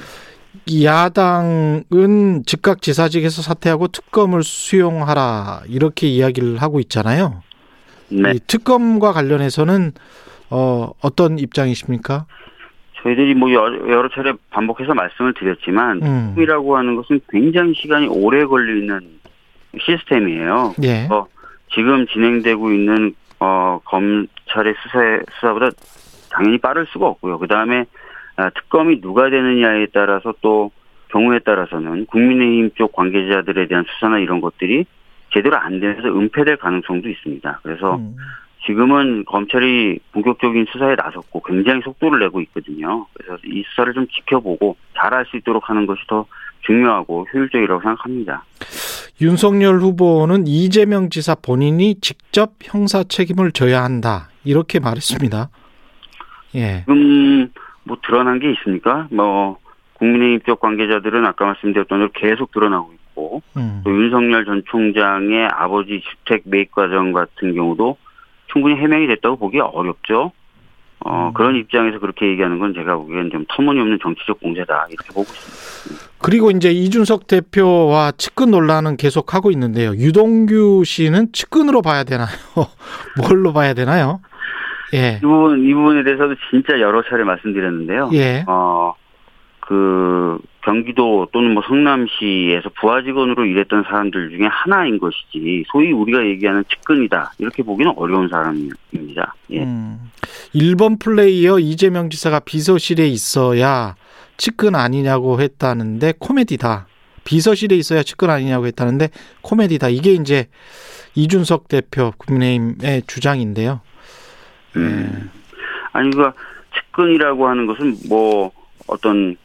야당은 즉각 지사직에서 사퇴하고 특검을 수용하라 이렇게 이야기를 하고 있잖아요. 네. 특검과 관련해서는 어, 어떤 입장이십니까? 저희들이 뭐 여러, 차례 반복해서 말씀을 드렸지만 음. 이라고 하는 것은 굉장히 시간이 오래 걸리는 시스템이에요. 예. 어, 지금 진행되고 있는 어, 검찰의 수사 수사보다 당연히 빠를 수가 없고요. 그 다음에 아, 특검이 누가 되느냐에 따라서 또 경우에 따라서는 국민의힘 쪽 관계자들에 대한 수사나 이런 것들이 제대로 안 돼서 은폐될 가능성도 있습니다. 그래서 음. 지금은 검찰이 본격적인 수사에 나섰고 굉장히 속도를 내고 있거든요. 그래서 이 수사를 좀 지켜보고 잘할 수 있도록 하는 것이 더 중요하고 효율적이라고 생각합니다. 윤석열 후보는 이재명 지사 본인이 직접 형사 책임을 져야 한다. 이렇게 말했습니다. 예. 지금 뭐 드러난 게 있습니까? 뭐 국민의힘 쪽 관계자들은 아까 말씀드렸던 대로 계속 드러나고 있고 음. 또 윤석열 전 총장의 아버지 주택 매입 과정 같은 경우도 충분히 해명이 됐다고 보기 어렵죠. 어, 음. 그런 입장에서 그렇게 얘기하는 건 제가 보기엔 좀 터무니없는 정치적 공세다 이렇게 보고 있습니다. 그리고 이제 이준석 대표와 측근 논란은 계속하고 있는데요. 유동규 씨는 측근으로 봐야 되나요? 뭘로 봐야 되나요? 예. 이 부분 이 부분에 대해서도 진짜 여러 차례 말씀드렸는데요. 예. 어, 그 경기도 또는 뭐 성남시에서 부하 직원으로 일했던 사람들 중에 하나인 것이지 소위 우리가 얘기하는 측근이다 이렇게 보기는 어려운 사람입니다. 예. 음, 1번 플레이어 이재명 지사가 비서실에 있어야 측근 아니냐고 했다는데 코미디다. 비서실에 있어야 측근 아니냐고 했다는데 코미디다. 이게 이제 이준석 대표 국민의힘의 주장인데요. 음. 아니 그 측근이라고 하는 것은 뭐 어떤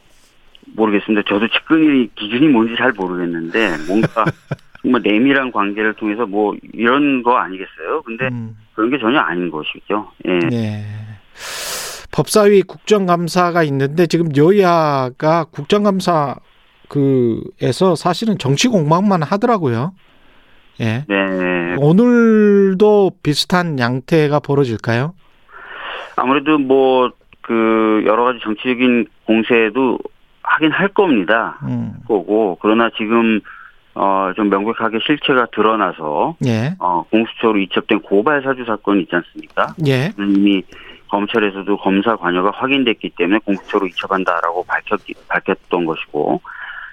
모르겠습니다. 저도 측근이 기준이 뭔지 잘 모르겠는데 뭔가 정말 내밀한 관계를 통해서 뭐 이런 거 아니겠어요? 근데 음. 그런 게 전혀 아닌 것이죠. 예. 네. 법사위 국정감사가 있는데 지금 여야가 국정감사 그에서 사실은 정치 공방만 하더라고요. 예. 네. 오늘도 비슷한 양태가 벌어질까요? 아무래도 뭐 그 여러 가지 정치적인 공세도 하긴 할 겁니다. 음. 거고 그러나 지금 어좀 명백하게 실체가 드러나서 예. 어 공수처로 이첩된 고발 사주 사건이 있지 않습니까? 예. 이미 검찰에서도 검사 관여가 확인됐기 때문에 공수처로 이첩한다라고 밝혔 밝혔던 것이고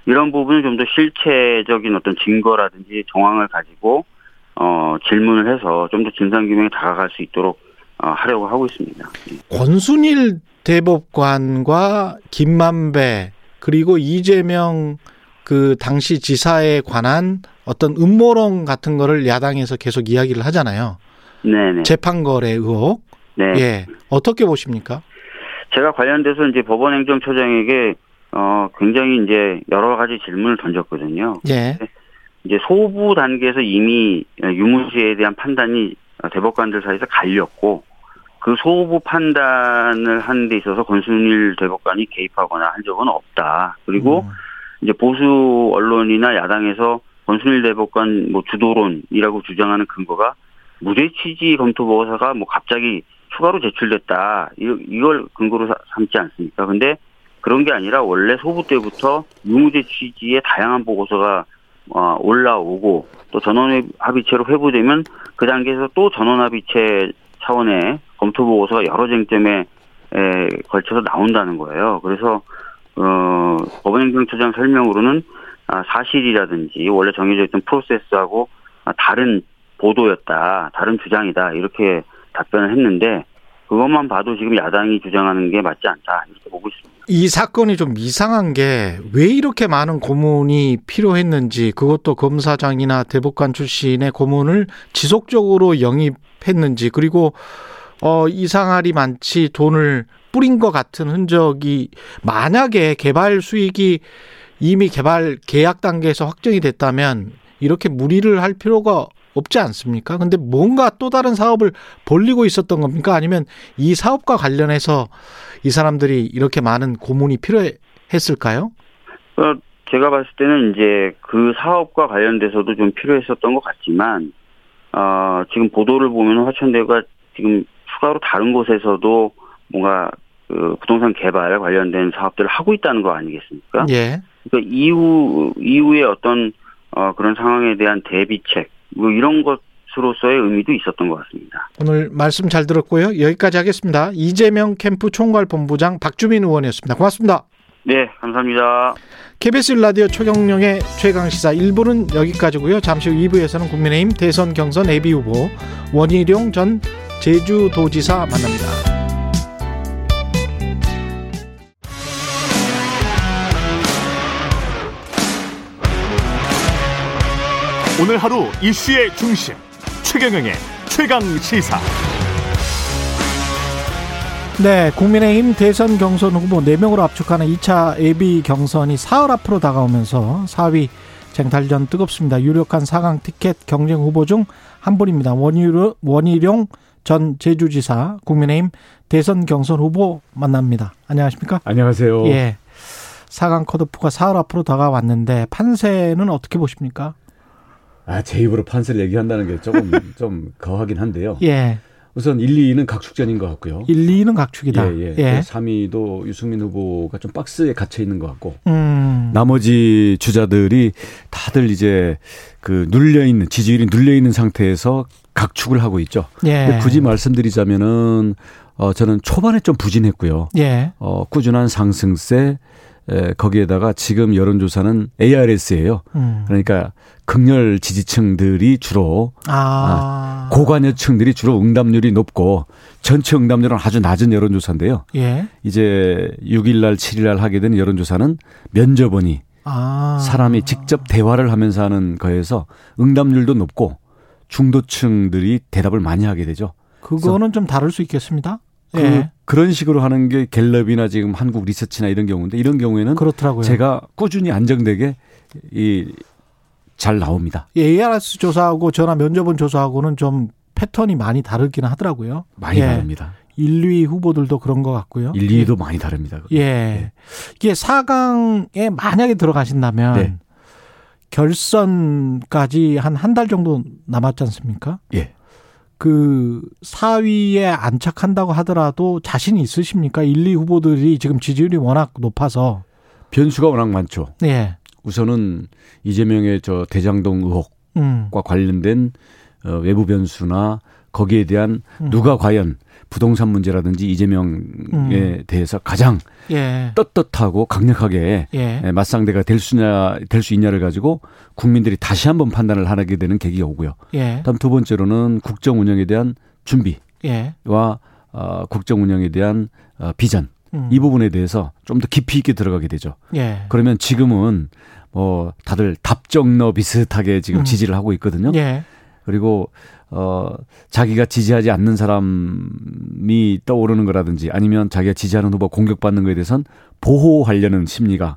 이런 부분은 좀 더 실체적인 어떤 증거라든지 정황을 가지고 어 질문을 해서 좀 더 진상 규명에 다가갈 수 있도록 어, 하려고 하고 있습니다. 권순일 대법관과 김만배 그리고 이재명 그 당시 지사에 관한 어떤 음모론 같은 거를 야당에서 계속 이야기를 하잖아요. 네네. 재판 거래 의혹. 네. 예. 어떻게 보십니까? 제가 관련돼서 이제 법원행정처장에게 어 굉장히 이제 여러 가지 질문을 던졌거든요. 예. 이제 소부 단계에서 이미 유무죄에 대한 판단이 대법관들 사이에서 갈렸고 그 소부 판단을 하는 데 있어서 권순일 대법관이 개입하거나 한 적은 없다. 그리고 음. 이제 보수 언론이나 야당에서 권순일 대법관 뭐 주도론이라고 주장하는 근거가 무죄 취지 검토 보고서가 뭐 갑자기 추가로 제출됐다. 이걸 근거로 삼지 않습니까? 근데 그런 게 아니라 원래 소부 때부터 유무죄 취지의 다양한 보고서가 어, 올라오고 또 전원합의체로 회부되면 그 단계에서 또 전원합의체 차원의 검토 보고서가 여러 쟁점에 에 걸쳐서 나온다는 거예요. 그래서 어 법원행정처장 설명으로는 아, 사실이라든지 원래 정해져 있던 프로세스하고 아, 다른 보도였다, 다른 주장이다 이렇게 답변을 했는데 그것만 봐도 지금 야당이 주장하는 게 맞지 않다 이렇게 보고 있습니다. 이 사건이 좀 이상한 게 왜 이렇게 많은 고문이 필요했는지 그것도 검사장이나 대법관 출신의 고문을 지속적으로 영입했는지 그리고 어, 이상할이 많지 돈을 뿌린 것 같은 흔적이 만약에 개발 수익이 이미 개발 계약 단계에서 확정이 됐다면 이렇게 무리를 할 필요가 없지 않습니까? 근데 뭔가 또 다른 사업을 벌리고 있었던 겁니까? 아니면 이 사업과 관련해서 이 사람들이 이렇게 많은 고문이 필요했을까요? 어, 제가 봤을 때는 이제 그 사업과 관련돼서도 좀 필요했었던 것 같지만, 어, 지금 보도를 보면 화천대가 지금 추가로 다른 곳에서도 뭔가 그 부동산 개발 관련된 사업들을 하고 있다는 거 아니겠습니까? 예. 그러니까 이후 이후에 어떤 어 그런 상황에 대한 대비책 뭐 이런 것으로서의 의미도 있었던 것 같습니다. 오늘 말씀 잘 들었고요. 여기까지 하겠습니다. 이재명 캠프 총괄 본부장 박주민 의원이었습니다. 고맙습니다. 네, 감사합니다. KBS 라디오 최경령의 최강 시사 1부는 여기까지고요. 잠시 후 2부에서는 국민의힘 대선 경선 예비 후보 원희룡 전 제주도지사 만납니다. 오늘 하루 이슈의 중심 최경영의 최강 시사. 네, 국민의힘 대선 경선 후보 4명으로 압축하는 2차 예비 경선이 사흘 앞으로 다가오면서 4위 쟁탈전 뜨겁습니다. 유력한 4강 티켓 경쟁 후보 중 한 분입니다. 원희룡 전 제주지사 국민의힘 대선 경선 후보 만납니다. 안녕하십니까? 안녕하세요. 예. 4강 컷오프가 사흘 앞으로 다가왔는데 판세는 어떻게 보십니까? 아, 제 입으로 판세를 얘기한다는 게 조금 좀 거하긴 한데요. 예. 우선 1, 2위는 각축전인 것 같고요. 1, 2위는 각축이다. 예, 예. 예. 3위도 유승민 후보가 좀 박스에 갇혀 있는 것 같고. 음. 나머지 주자들이 다들 이제 그 눌려 있는 지지율이 눌려 있는 상태에서 각축을 하고 있죠. 예. 굳이 말씀드리자면은 어 저는 초반에 좀 부진했고요. 예. 어 꾸준한 상승세 에, 거기에다가 지금 여론조사는 ARS예요. 음. 그러니까 극렬 지지층들이 주로 아. 아, 고관여층들이 주로 응답률이 높고 전체 응답률은 아주 낮은 여론조사인데요. 예. 이제 6일날 7일날 하게 된 여론조사는 면접원이 아. 사람이 직접 대화를 하면서 하는 거에서 응답률도 높고 중도층들이 대답을 많이 하게 되죠. 그거는 좀 다를 수 있겠습니다. 그, 예. 그런 식으로 하는 게 갤럽이나 지금 한국 리서치나 이런 경우인데 이런 경우에는 그렇더라고요. 제가 꾸준히 안정되게 이 잘 나옵니다. ARS 조사하고 전화 면접원 조사하고는 좀 패턴이 많이 다르기는 하더라고요. 많이 예. 다릅니다. 1, 2위 후보들도 그런 것 같고요. 1, 2위도 예. 많이 다릅니다. 예. 예. 이게 4강에 만약에 들어가신다면 네. 결선까지 한 한 달 정도 남았지 않습니까? 예. 그 4위에 안착한다고 하더라도 자신이 있으십니까? 1, 2 후보들이 지금 지지율이 워낙 높아서 변수가 워낙 많죠. 예. 우선은 이재명의 저 대장동 의혹과 음. 관련된 어, 외부 변수나 거기에 대한 음. 누가 과연 부동산 문제라든지 이재명에 음. 대해서 가장 예. 떳떳하고 강력하게 예. 예 맞상대가 될 수냐 될 수 있냐를 가지고 국민들이 다시 한번 판단을 하게 되는 계기가 오고요. 예. 다음 두 번째로는 국정 운영에 대한 준비와 예. 어, 국정 운영에 대한 어, 비전 음. 이 부분에 대해서 좀 더 깊이 있게 들어가게 되죠. 예. 그러면 지금은 뭐 다들 답정너 비슷하게 지금 음. 지지를 하고 있거든요. 예. 그리고 어, 자기가 지지하지 않는 사람이 떠오르는 거라든지 아니면 자기가 지지하는 후보 공격받는 거에 대해서는 보호하려는 심리가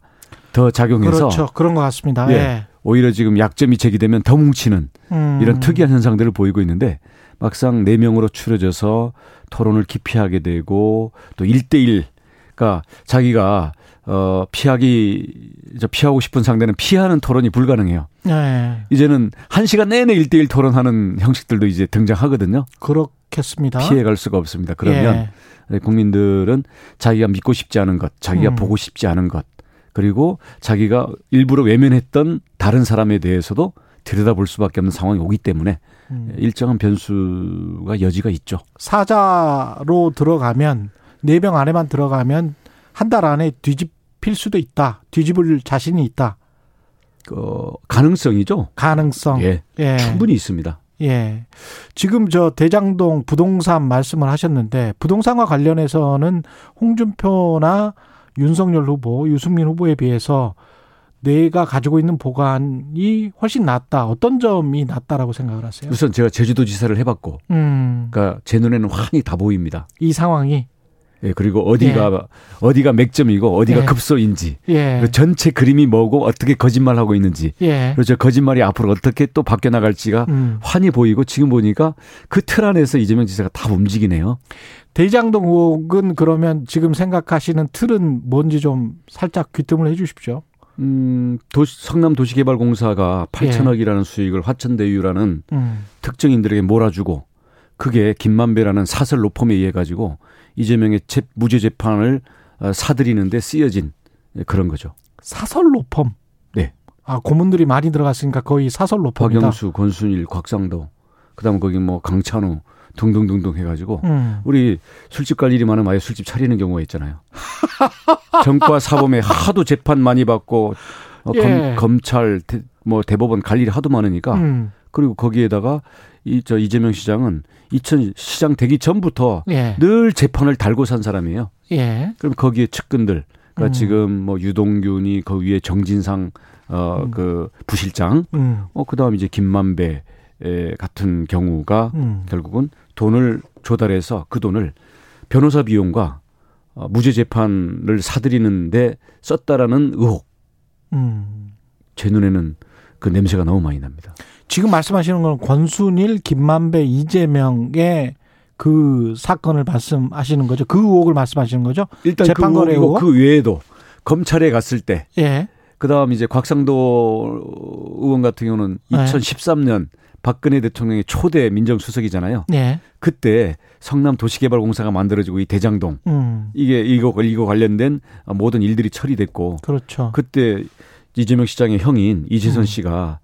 더 작용해서 그렇죠. 그런 것 같습니다. 예. 예. 오히려 지금 약점이 제기되면 더 뭉치는 음. 이런 특이한 현상들을 보이고 있는데 막상 네 명으로 추려져서 토론을 기피하게 되고 또 1대1 그러니까 자기가 어 피하기 저 피하고 싶은 상대는 피하는 토론이 불가능해요. 네. 이제는 한 시간 내내 일대일 토론하는 형식들도 이제 등장하거든요. 그렇겠습니다. 피해갈 수가 없습니다. 그러면 예. 국민들은 자기가 믿고 싶지 않은 것, 자기가 음. 보고 싶지 않은 것, 그리고 자기가 일부러 외면했던 다른 사람에 대해서도 들여다볼 수밖에 없는 상황이 오기 때문에 음. 일정한 변수가 여지가 있죠. 사자로 들어가면 네 명 안에만 들어가면 한 달 안에 뒤집힐 수도 있다. 뒤집을 자신이 있다. 그 가능성이죠. 가능성. 예, 예. 충분히 있습니다. 예. 지금 저 대장동 부동산 말씀을 하셨는데 부동산과 관련해서는 홍준표나 윤석열 후보, 유승민 후보에 비해서 내가 가지고 있는 보관이 훨씬 낫다. 어떤 점이 낫다라고 생각을 하세요? 우선 제가 제주도지사를 해봤고, 음. 그러니까 제 눈에는 환히 다 보입니다. 이 상황이 예, 그리고 어디가 예. 어디가 맥점이고 어디가 예. 급소인지 예. 전체 그림이 뭐고 어떻게 거짓말하고 있는지 예. 그리고 저 거짓말이 앞으로 어떻게 또 바뀌어 나갈지가 음. 환히 보이고 지금 보니까 그 틀 안에서 이재명 지사가 다 움직이네요. 대장동 의혹은 그러면 지금 생각하시는 틀은 뭔지 좀 살짝 귀뜸을 해 주십시오. 음, 도시, 성남 도시개발공사가 8천억이라는 예. 수익을 화천대유라는 음. 특정인들에게 몰아주고 그게 김만배라는 사설 로펌에 의해 가지고 이재명의 무죄 재판을 어, 사들이는데 쓰여진 그런 거죠. 사설 로펌. 네. 아 고문들이 많이 들어갔으니까 거의 사설 로펌이다. 박영수, 권순일, 곽상도, 그다음 거기 뭐 강찬우 등등등등 해가지고 음. 우리 술집 갈 일이 많으면 아예 술집 차리는 경우가 있잖아요. 정과 사범에 하도 재판 많이 받고 어, 예. 검, 검찰 대, 뭐 대법원 갈 일이 하도 많으니까 음. 그리고 거기에다가 이 저 이재명 시장은 2000 시장 되기 전부터 예. 늘 재판을 달고 산 사람이에요. 예. 그럼 거기에 측근들 그러니까 음. 지금 뭐 유동균이 그 위에 정진상 어그 음. 그 부실장 음. 어 그다음 이제 김만배 에 같은 경우가 음. 결국은 돈을 조달해서 그 돈을 변호사 비용과 어, 무죄 재판을 사들이는데 썼다라는 의혹. 음. 제 눈에는 그 냄새가 너무 많이 납니다. 지금 말씀하시는 건 권순일, 김만배, 이재명의 그 사건을 말씀하시는 거죠? 그 의혹을 말씀하시는 거죠? 일단 재판거래 그, 그 외에도 검찰에 갔을 때, 예. 그다음 이제 곽상도 의원 같은 경우는 2013년 예. 박근혜 대통령의 초대 민정수석이잖아요. 예. 그때 성남 도시개발공사가 만들어지고 이 대장동 음. 이게 이거 이거 관련된 모든 일들이 처리됐고, 그렇죠. 그때 이재명 시장의 형인 이재선 음. 씨가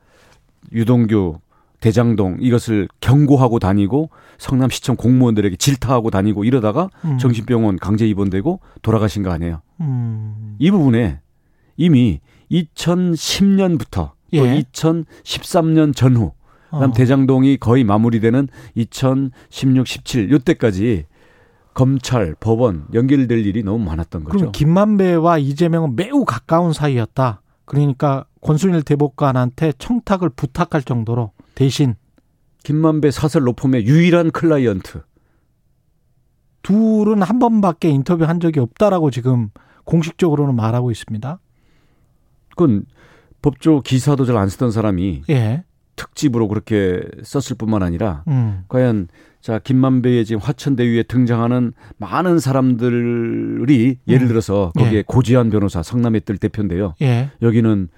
유동규 대장동 이것을 경고하고 다니고 성남시청 공무원들에게 질타하고 다니고 이러다가 음. 정신병원 강제 입원되고 돌아가신 거 아니에요. 음. 이 부분에 이미 2010년부터 예. 또 2013년 전후 그다음 어. 대장동이 거의 마무리되는 2016, 17 요때까지 검찰, 법원 연결될 일이 너무 많았던 거죠. 그럼 김만배와 이재명은 매우 가까운 사이였다. 그러니까 권순일 대법관한테 청탁을 부탁할 정도로 대신 김만배 사설 로펌의 유일한 클라이언트. 둘은 한 번밖에 인터뷰한 적이 없다라고 지금 공식적으로는 말하고 있습니다. 그건 법조 기사도 잘 안 쓰던 사람이 예. 특집으로 그렇게 썼을 뿐만 아니라 음. 과연 자 김만배의 지금 화천대유에 등장하는 많은 사람들이 예를 음. 들어서 거기에 예. 고지한 변호사 성남의 뜰 대표인데요. 예. 여기는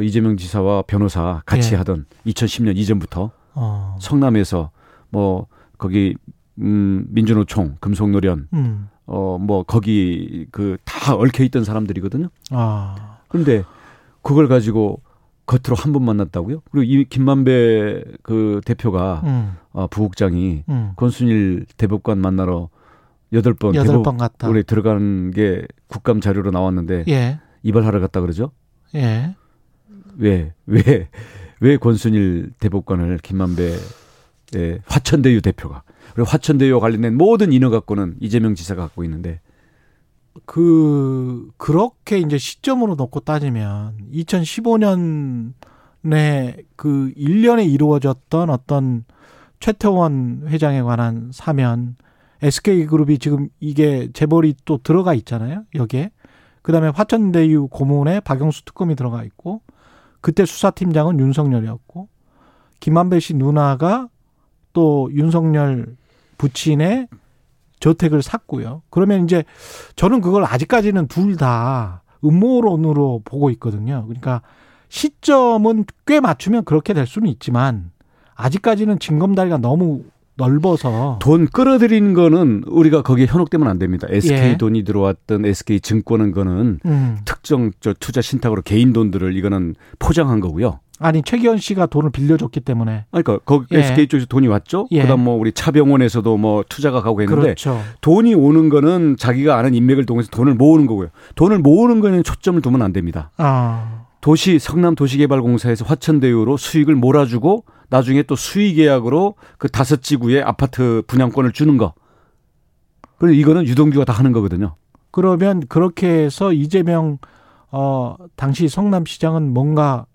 이재명 지사와 변호사 같이 예. 하던 2010년 이전부터 어. 성남에서 뭐 거기 음 민주노총 금속노련 음. 어뭐 거기 그 다 얽혀 있던 사람들이거든요. 아. 그런데 그걸 가지고 겉으로 한 번 만났다고요? 그리고 이 김만배 그 대표가 음. 어, 부국장이 음. 권순일 대법관 만나러 여덟 번 여덟 번 갔다. 우리 들어간 게 국감 자료로 나왔는데 예. 이발하러 갔다 그러죠? 예. 왜 왜, 왜 권순일 대법관을 김만배 예, 화천대유 대표가 그리고 화천대유와 관련된 모든 인허 갖고는 이재명 지사가 갖고 있는데 그 그렇게 이제 시점으로 놓고 따지면 2015년에 그 1년에 이루어졌던 어떤 최태원 회장에 관한 사면 SK그룹이 지금 이게 재벌이 또 들어가 있잖아요. 여기에. 그다음에 화천대유 고문에 박영수 특검이 들어가 있고 그때 수사팀장은 윤석열이었고 김한배 씨 누나가 또 윤석열 부친의 저택을 샀고요. 그러면 이제 저는 그걸 아직까지는 둘 다 음모론으로 보고 있거든요. 그러니까 시점은 꽤 맞추면 그렇게 될 수는 있지만 아직까지는 징검다리가 너무 넓어서 돈 끌어들이는 거는 우리가 거기에 현혹되면 안 됩니다. SK 예. 돈이 들어왔던 SK 증권은 거는 음. 특정 저 투자 신탁으로 개인 돈들을 이거는 포장한 거고요. 아니 최기현 씨가 돈을 빌려줬기 때문에. 그러니까 거기 예. SK 쪽에서 돈이 왔죠. 예. 그다음 뭐 우리 차병원에서도 뭐 투자가 가고 했는데 그렇죠. 돈이 오는 거는 자기가 아는 인맥을 통해서 돈을 모으는 거고요. 돈을 모으는 거에는 초점을 두면 안 됩니다. 아. 도시 성남 도시개발공사에서 화천대유로 수익을 몰아주고 나중에 또 수의 계약으로 그 다섯 지구에 아파트 분양권을 주는 거. 그리고 이거는 유동규가 다 하는 거거든요. 그러면 그렇게 해서 이재명 어 당시 성남시장은 뭔가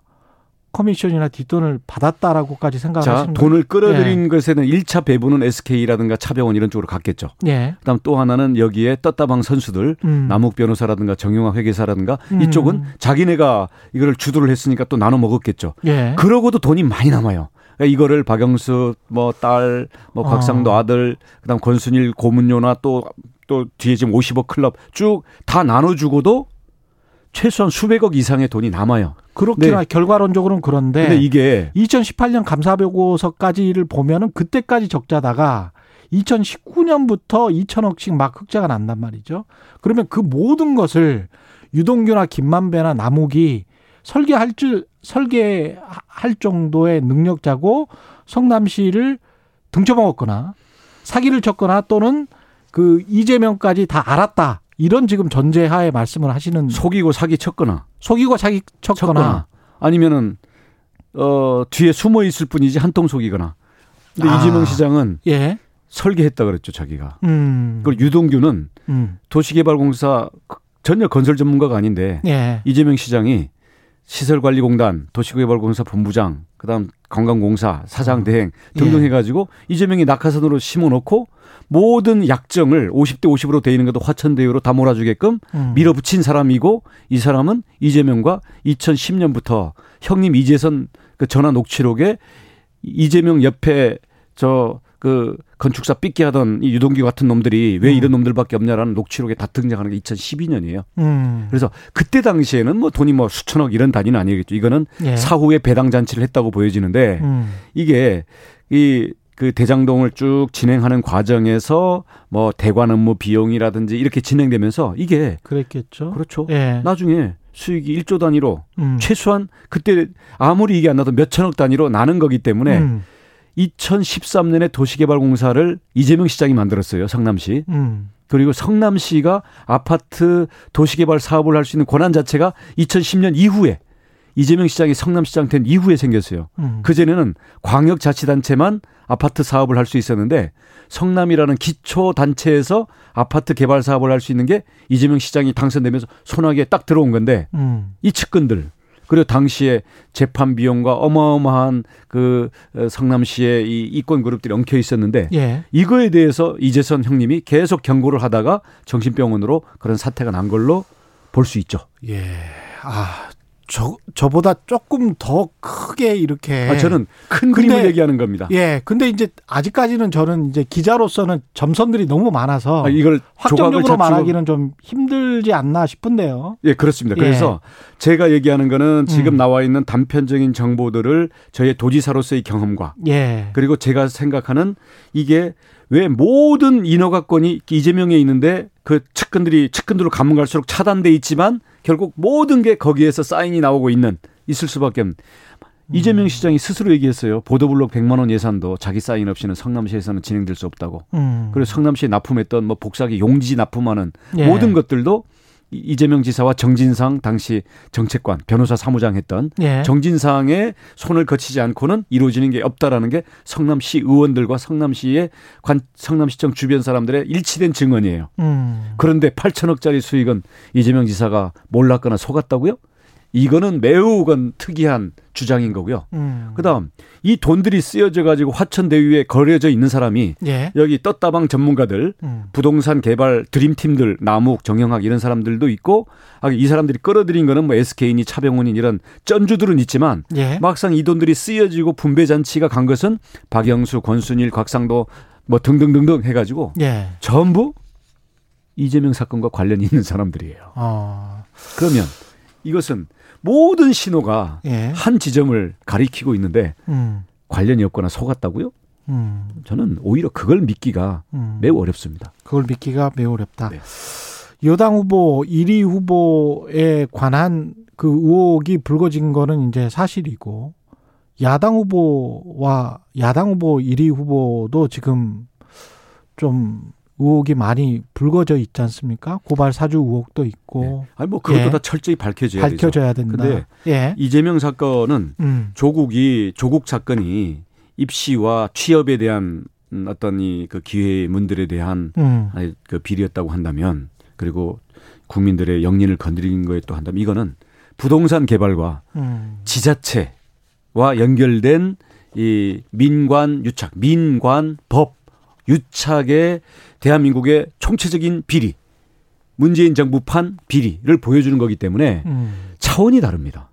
커미션이나 뒷돈을 받았다라고까지 생각하시는 자, 돈을 끌어들인 예. 것에는 1차 배분은 SK라든가 차병원 이런 쪽으로 갔겠죠. 예. 그다음 또 하나는 여기에 떴다방 선수들 음. 남욱 변호사라든가 정용화 회계사라든가 음. 이쪽은 자기네가 이거를 주도를 했으니까 또 나눠 먹었겠죠. 예. 그러고도 돈이 많이 남아요. 그러니까 이거를 박영수 뭐 딸, 뭐 곽상도 어. 아들, 그다음 권순일 고문료나 또 또 뒤에 지금 50억 클럽 쭉 다 나눠 주고도 최소한 수백억 이상의 돈이 남아요. 그렇긴 네. 결과론적으로는 그런데 근데 이게 2018년 감사보고서까지를 보면은 그때까지 적자다가 2019년부터 2천억씩 막 흑자가 난단 말이죠. 그러면 그 모든 것을 유동규나 김만배나 남욱이 설계할 줄 설계할 정도의 능력자고 성남시를 등쳐먹었거나 사기를 쳤거나 또는 그 이재명까지 다 알았다. 이런 지금 전제하에 말씀을 하시는 속이고 사기 쳤거나 속이고 사기 쳤거나, 쳤거나. 아니면은 어 뒤에 숨어 있을 뿐이지 한통 속이거나. 근데 아. 이재명 시장은 예. 설계했다 그랬죠 자기가. 음. 그리고 유동규는 음. 도시개발공사 전혀 건설 전문가가 아닌데 예. 이재명 시장이 시설관리공단, 도시개발공사 본부장, 그다음 관광공사 사장 음. 대행 등등 예. 해가지고 이재명이 낙하산으로 심어놓고 모든 약정을 50대 50으로 돼 있는 것도 화천대유로 다 몰아주게끔 음. 밀어붙인 사람이고 이 사람은 이재명과 2010년부터 형님 이재선 그 전화 녹취록에 이재명 옆에 저 그 건축사 삐끼 하던 이 유동규 같은 놈들이 왜 음. 이런 놈들밖에 없냐라는 녹취록에 다 등장하는 게 2012년이에요. 음. 그래서 그때 당시에는 뭐 돈이 뭐 수천억 이런 단위는 아니겠죠. 이거는 예. 사후에 배당 잔치를 했다고 보여지는데 음. 이게 이 그 대장동을 쭉 진행하는 과정에서 뭐 대관 업무 비용이라든지 이렇게 진행되면서 이게 그랬겠죠. 그렇죠. 예. 나중에 수익이 1조 단위로 음. 최소한 그때 아무리 이게 안 나도 몇 천억 단위로 나는 거기 때문에 음. 2013년에 도시개발공사를 이재명 시장이 만들었어요. 성남시. 음. 그리고 성남시가 아파트 도시개발 사업을 할 수 있는 권한 자체가 2010년 이후에 이재명 시장이 성남시장 된 이후에 생겼어요. 음. 그전에는 광역자치단체만 아파트 사업을 할 수 있었는데 성남이라는 기초 단체에서 아파트 개발 사업을 할 수 있는 게 이재명 시장이 당선되면서 손아귀에 딱 들어온 건데 음. 이 측근들 그리고 당시에 재판 비용과 어마어마한 그 어, 성남시의 이 이권 그룹들이 엉켜 있었는데 예. 이거에 대해서 이재선 형님이 계속 경고를 하다가 정신병원으로 그런 사태가 난 걸로 볼 수 있죠. 예. 아, 저, 저보다 조금 더 크게 이렇게. 아, 저는 큰 근데, 그림을 얘기하는 겁니다. 예. 근데 이제 아직까지는 저는 이제 기자로서는 점선들이 너무 많아서. 아, 이걸 확정적으로 말하기는 좀 힘들지 않나 싶은데요. 예, 그렇습니다. 그래서 예. 제가 얘기하는 거는 지금 음. 나와 있는 단편적인 정보들을 저의 도지사로서의 경험과. 예. 그리고 제가 생각하는 이게 왜 모든 인허가권이 이재명에 있는데 그 측근들이 측근들로 가면 갈수록 차단돼 있지만 결국 모든 게 거기에서 사인이 나오고 있는 있을 수밖에 없는 이재명 시장이 스스로 얘기했어요. 보도블록 100만 원 예산도 자기 사인 없이는 성남시에서는 진행될 수 없다고. 음. 그리고 성남시에 납품했던 뭐 복사기 용지 납품하는 예. 모든 것들도 이재명 지사와 정진상 당시 정책관 변호사 사무장 했던 예. 정진상의 손을 거치지 않고는 이루어지는 게 없다라는 게 성남시 의원들과 성남시의 관 성남시청 주변 사람들의 일치된 증언이에요. 음. 그런데 8천억짜리 수익은 이재명 지사가 몰랐거나 속았다고요? 이거는 매우 건 특이한 주장인 거고요. 음. 그다음 이 돈들이 쓰여져 가지고 화천대 위에 거려져 있는 사람이 예. 여기 떴다방 전문가들, 음. 부동산 개발 드림팀들, 남욱, 정영학 이런 사람들도 있고 아, 이 사람들이 끌어들인 거는 뭐 SK니 차병원인 이런 쩐주들은 있지만 예. 막상 이 돈들이 쓰여지고 분배 잔치가 간 것은 박영수, 권순일, 곽상도 뭐 등등등등 해가지고 예. 전부 이재명 사건과 관련이 있는 사람들이에요. 어. 그러면 이것은 모든 신호가 예. 한 지점을 가리키고 있는데 음. 관련이 없거나 속았다고요? 음. 저는 오히려 그걸 믿기가 음. 매우 어렵습니다. 그걸 믿기가 매우 어렵다. 네. 여당 후보 1위 후보에 관한 그 의혹이 불거진 거는 이제 사실이고 야당 후보와 야당 후보 1위 후보도 지금 좀 의혹이 많이 불거져 있지 않습니까? 고발 사주 의혹도 있고. 네. 아니 뭐 그것도 예. 다 철저히 밝혀져야 밝혀져야 되죠. 된다. 근데 예. 이재명 사건은 음. 조국이 조국 사건이 입시와 취업에 대한 어떤 이 그 기회 문들에 대한 음. 그 비리였다고 한다면 그리고 국민들의 영린을 건드린 거에 또 한다면 이거는 부동산 개발과 음. 지자체와 연결된 이 민관 유착, 민관 법 유착의 대한민국의 총체적인 비리, 문재인 정부판 비리를 보여주는 거기 때문에 음. 차원이 다릅니다.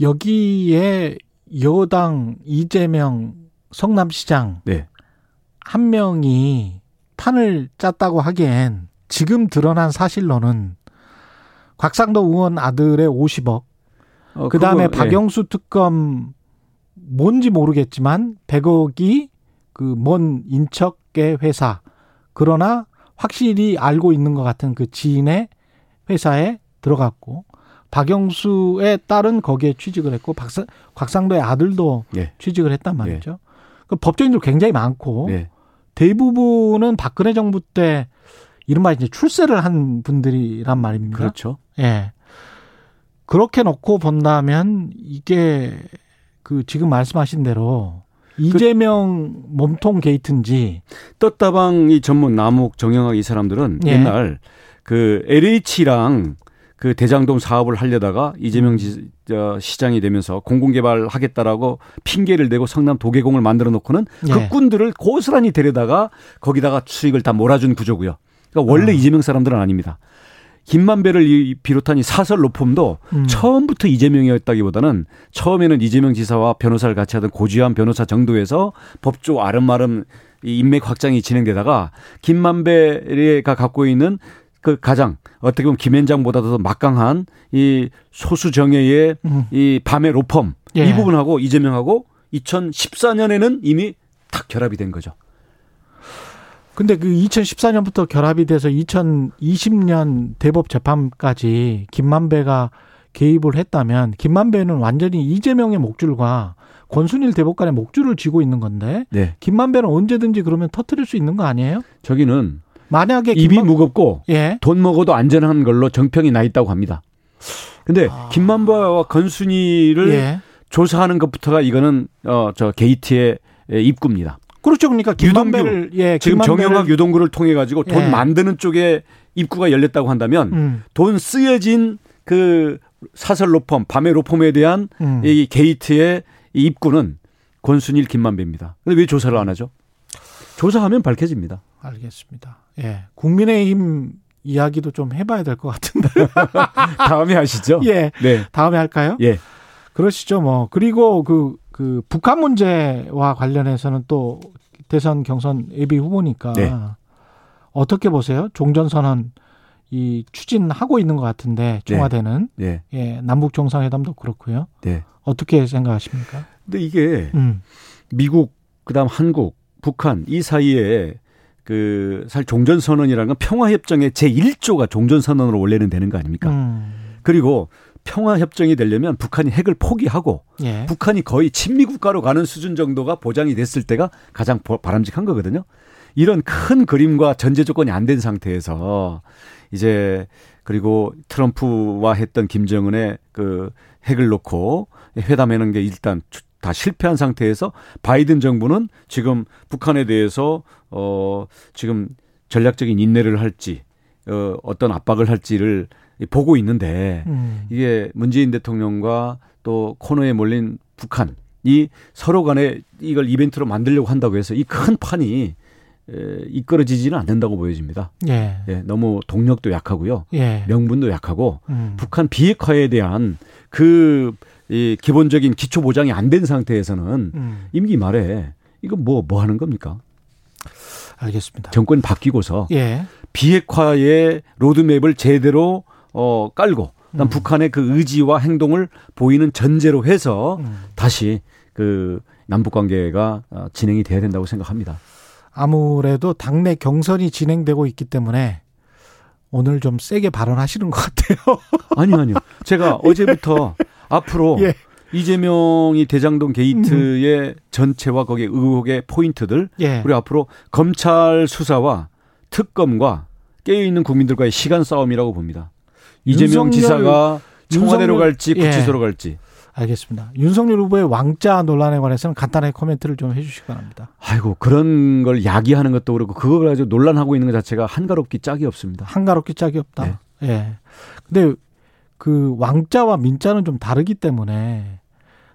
여기에 여당 이재명 성남시장 네. 한 명이 판을 짰다고 하기엔 지금 드러난 사실로는 곽상도 의원 아들의 50억, 어, 그 다음에 예. 박영수 특검 뭔지 모르겠지만 100억이 그 먼 인척계 회사 그러나 확실히 알고 있는 것 같은 그 지인의 회사에 들어갔고 박영수의 딸은 거기에 취직을 했고 박사, 곽상도의 아들도 네. 취직을 했단 말이죠. 네. 그 법조인들 굉장히 많고 네. 대부분은 박근혜 정부 때 이른바 이제 출세를 한 분들이란 말입니다. 그렇죠. 예. 그렇게 놓고 본다면 이게 그 지금 말씀하신 대로 이재명 그, 몸통 게이트인지 떴다방 이 전문 남욱 정영학 이 사람들은 예. 옛날 그 LH랑 그 대장동 사업을 하려다가 이재명 지, 저, 시장이 되면서 공공개발 하겠다라고 핑계를 대고 성남 도계공을 만들어 놓고는 예. 그 꾼들을 고스란히 데려다가 거기다가 수익을 다 몰아준 구조고요. 그러니까 원래 어. 이재명 사람들은 아닙니다. 김만배를 비롯한 이 사설 로펌도 음. 처음부터 이재명이었다기보다는 처음에는 이재명 지사와 변호사를 같이 하던 고지환 변호사 정도에서 법조 아름아름 인맥 확장이 진행되다가 김만배가 갖고 있는 그 가장 어떻게 보면 김현장보다도 더 막강한 이 소수 정예의 음. 이 밤의 로펌 예. 이 부분하고 이재명하고 2014년에는 이미 탁 결합이 된 거죠. 근데 그 2014년부터 결합이 돼서 2020년 대법 재판까지 김만배가 개입을 했다면 김만배는 완전히 이재명의 목줄과 권순일 대법관의 목줄을 쥐고 있는 건데 네. 김만배는 언제든지 그러면 터트릴 수 있는 거 아니에요? 저기는 만약에 입이 김만... 무겁고 예. 돈 먹어도 안전한 걸로 정평이 나 있다고 합니다. 근데 아... 김만보와 건순이를 예. 조사하는 것부터가 이거는 어저 게이트의 입구입니다. 그렇죠. 그러니까 김만배를 예, 지금 김만배를... 정영학 유동구를 통해 가지고 돈 예. 만드는 쪽에 입구가 열렸다고 한다면 음. 돈 쓰여진 그 사설 로펌, 밤의 로펌에 대한 음. 이 게이트의 이 입구는 권순일 김만배입니다. 근데 왜 조사를 안 하죠? 조사하면 밝혀집니다. 알겠습니다. 예. 국민의힘 이야기도 좀 해봐야 될 것 같은데. 다음에 하시죠. 예. 네. 다음에 할까요? 예. 그러시죠, 뭐. 그리고 그, 그, 북한 문제와 관련해서는 또 대선 경선 예비 후보니까. 네. 어떻게 보세요? 종전선언 이 추진하고 있는 것 같은데 청와대는 네. 네. 예, 남북 정상회담도 그렇고요. 네. 어떻게 생각하십니까? 근데 이게 음. 미국 그다음 한국, 북한 이 사이에 그 사실 종전 선언이라는 건 평화 협정의 제 1조가 종전 선언으로 원래는 되는 거 아닙니까? 음. 그리고 평화 협정이 되려면 북한이 핵을 포기하고 예. 북한이 거의 친미 국가로 가는 수준 정도가 보장이 됐을 때가 가장 바람직한 거거든요. 이런 큰 그림과 전제 조건이 안 된 상태에서 이제 그리고 트럼프와 했던 김정은의 그 핵을 놓고 회담하는 게 일단 다 실패한 상태에서 바이든 정부는 지금 북한에 대해서 어 지금 전략적인 인내를 할지 어 어떤 압박을 할지를 보고 있는데 음. 이게 문재인 대통령과 또 코너에 몰린 북한 이 서로 간에 이걸 이벤트로 만들려고 한다고 해서 이 큰 판이 에, 이끌어지지는 않는다고 보여집니다. 예. 예 너무 동력도 약하고요. 예. 명분도 약하고 음. 북한 비핵화에 대한 그 이 기본적인 기초 보장이 안 된 상태에서는 음. 임기 말에 이거 뭐뭐 뭐 하는 겁니까? 알겠습니다. 정권 바뀌고서 예. 비핵화의 로드맵을 제대로 어 깔고 그다음 음. 북한의 그 의지와 행동을 보이는 전제로 해서 음. 다시 그 남북 관계가 어, 진행이 돼야 된다고 생각합니다. 아무래도 당내 경선이 진행되고 있기 때문에 오늘 좀 세게 발언하시는 것 같아요. 아니요, 아니요. 제가 어제부터 앞으로 예. 이재명이 대장동 게이트의 음. 전체와 거기에 의혹의 포인트들 예. 그리고 앞으로 검찰 수사와 특검과 깨어 있는 국민들과의 시간 싸움이라고 봅니다. 이재명 지사가 청와대로 갈지 예. 구치소로 예. 갈지 알겠습니다. 윤석열 후보의 왕자 논란에 관해서는 간단하게 코멘트를 좀 해주시기 바랍니다. 아이고 그런 걸 야기하는 것도 그렇고 그걸 가지고 논란하고 있는 것 자체가 한가롭기 짝이 없습니다. 한가롭기 짝이 없다. 네. 예. 근데 그 왕자와 민자는 좀 다르기 때문에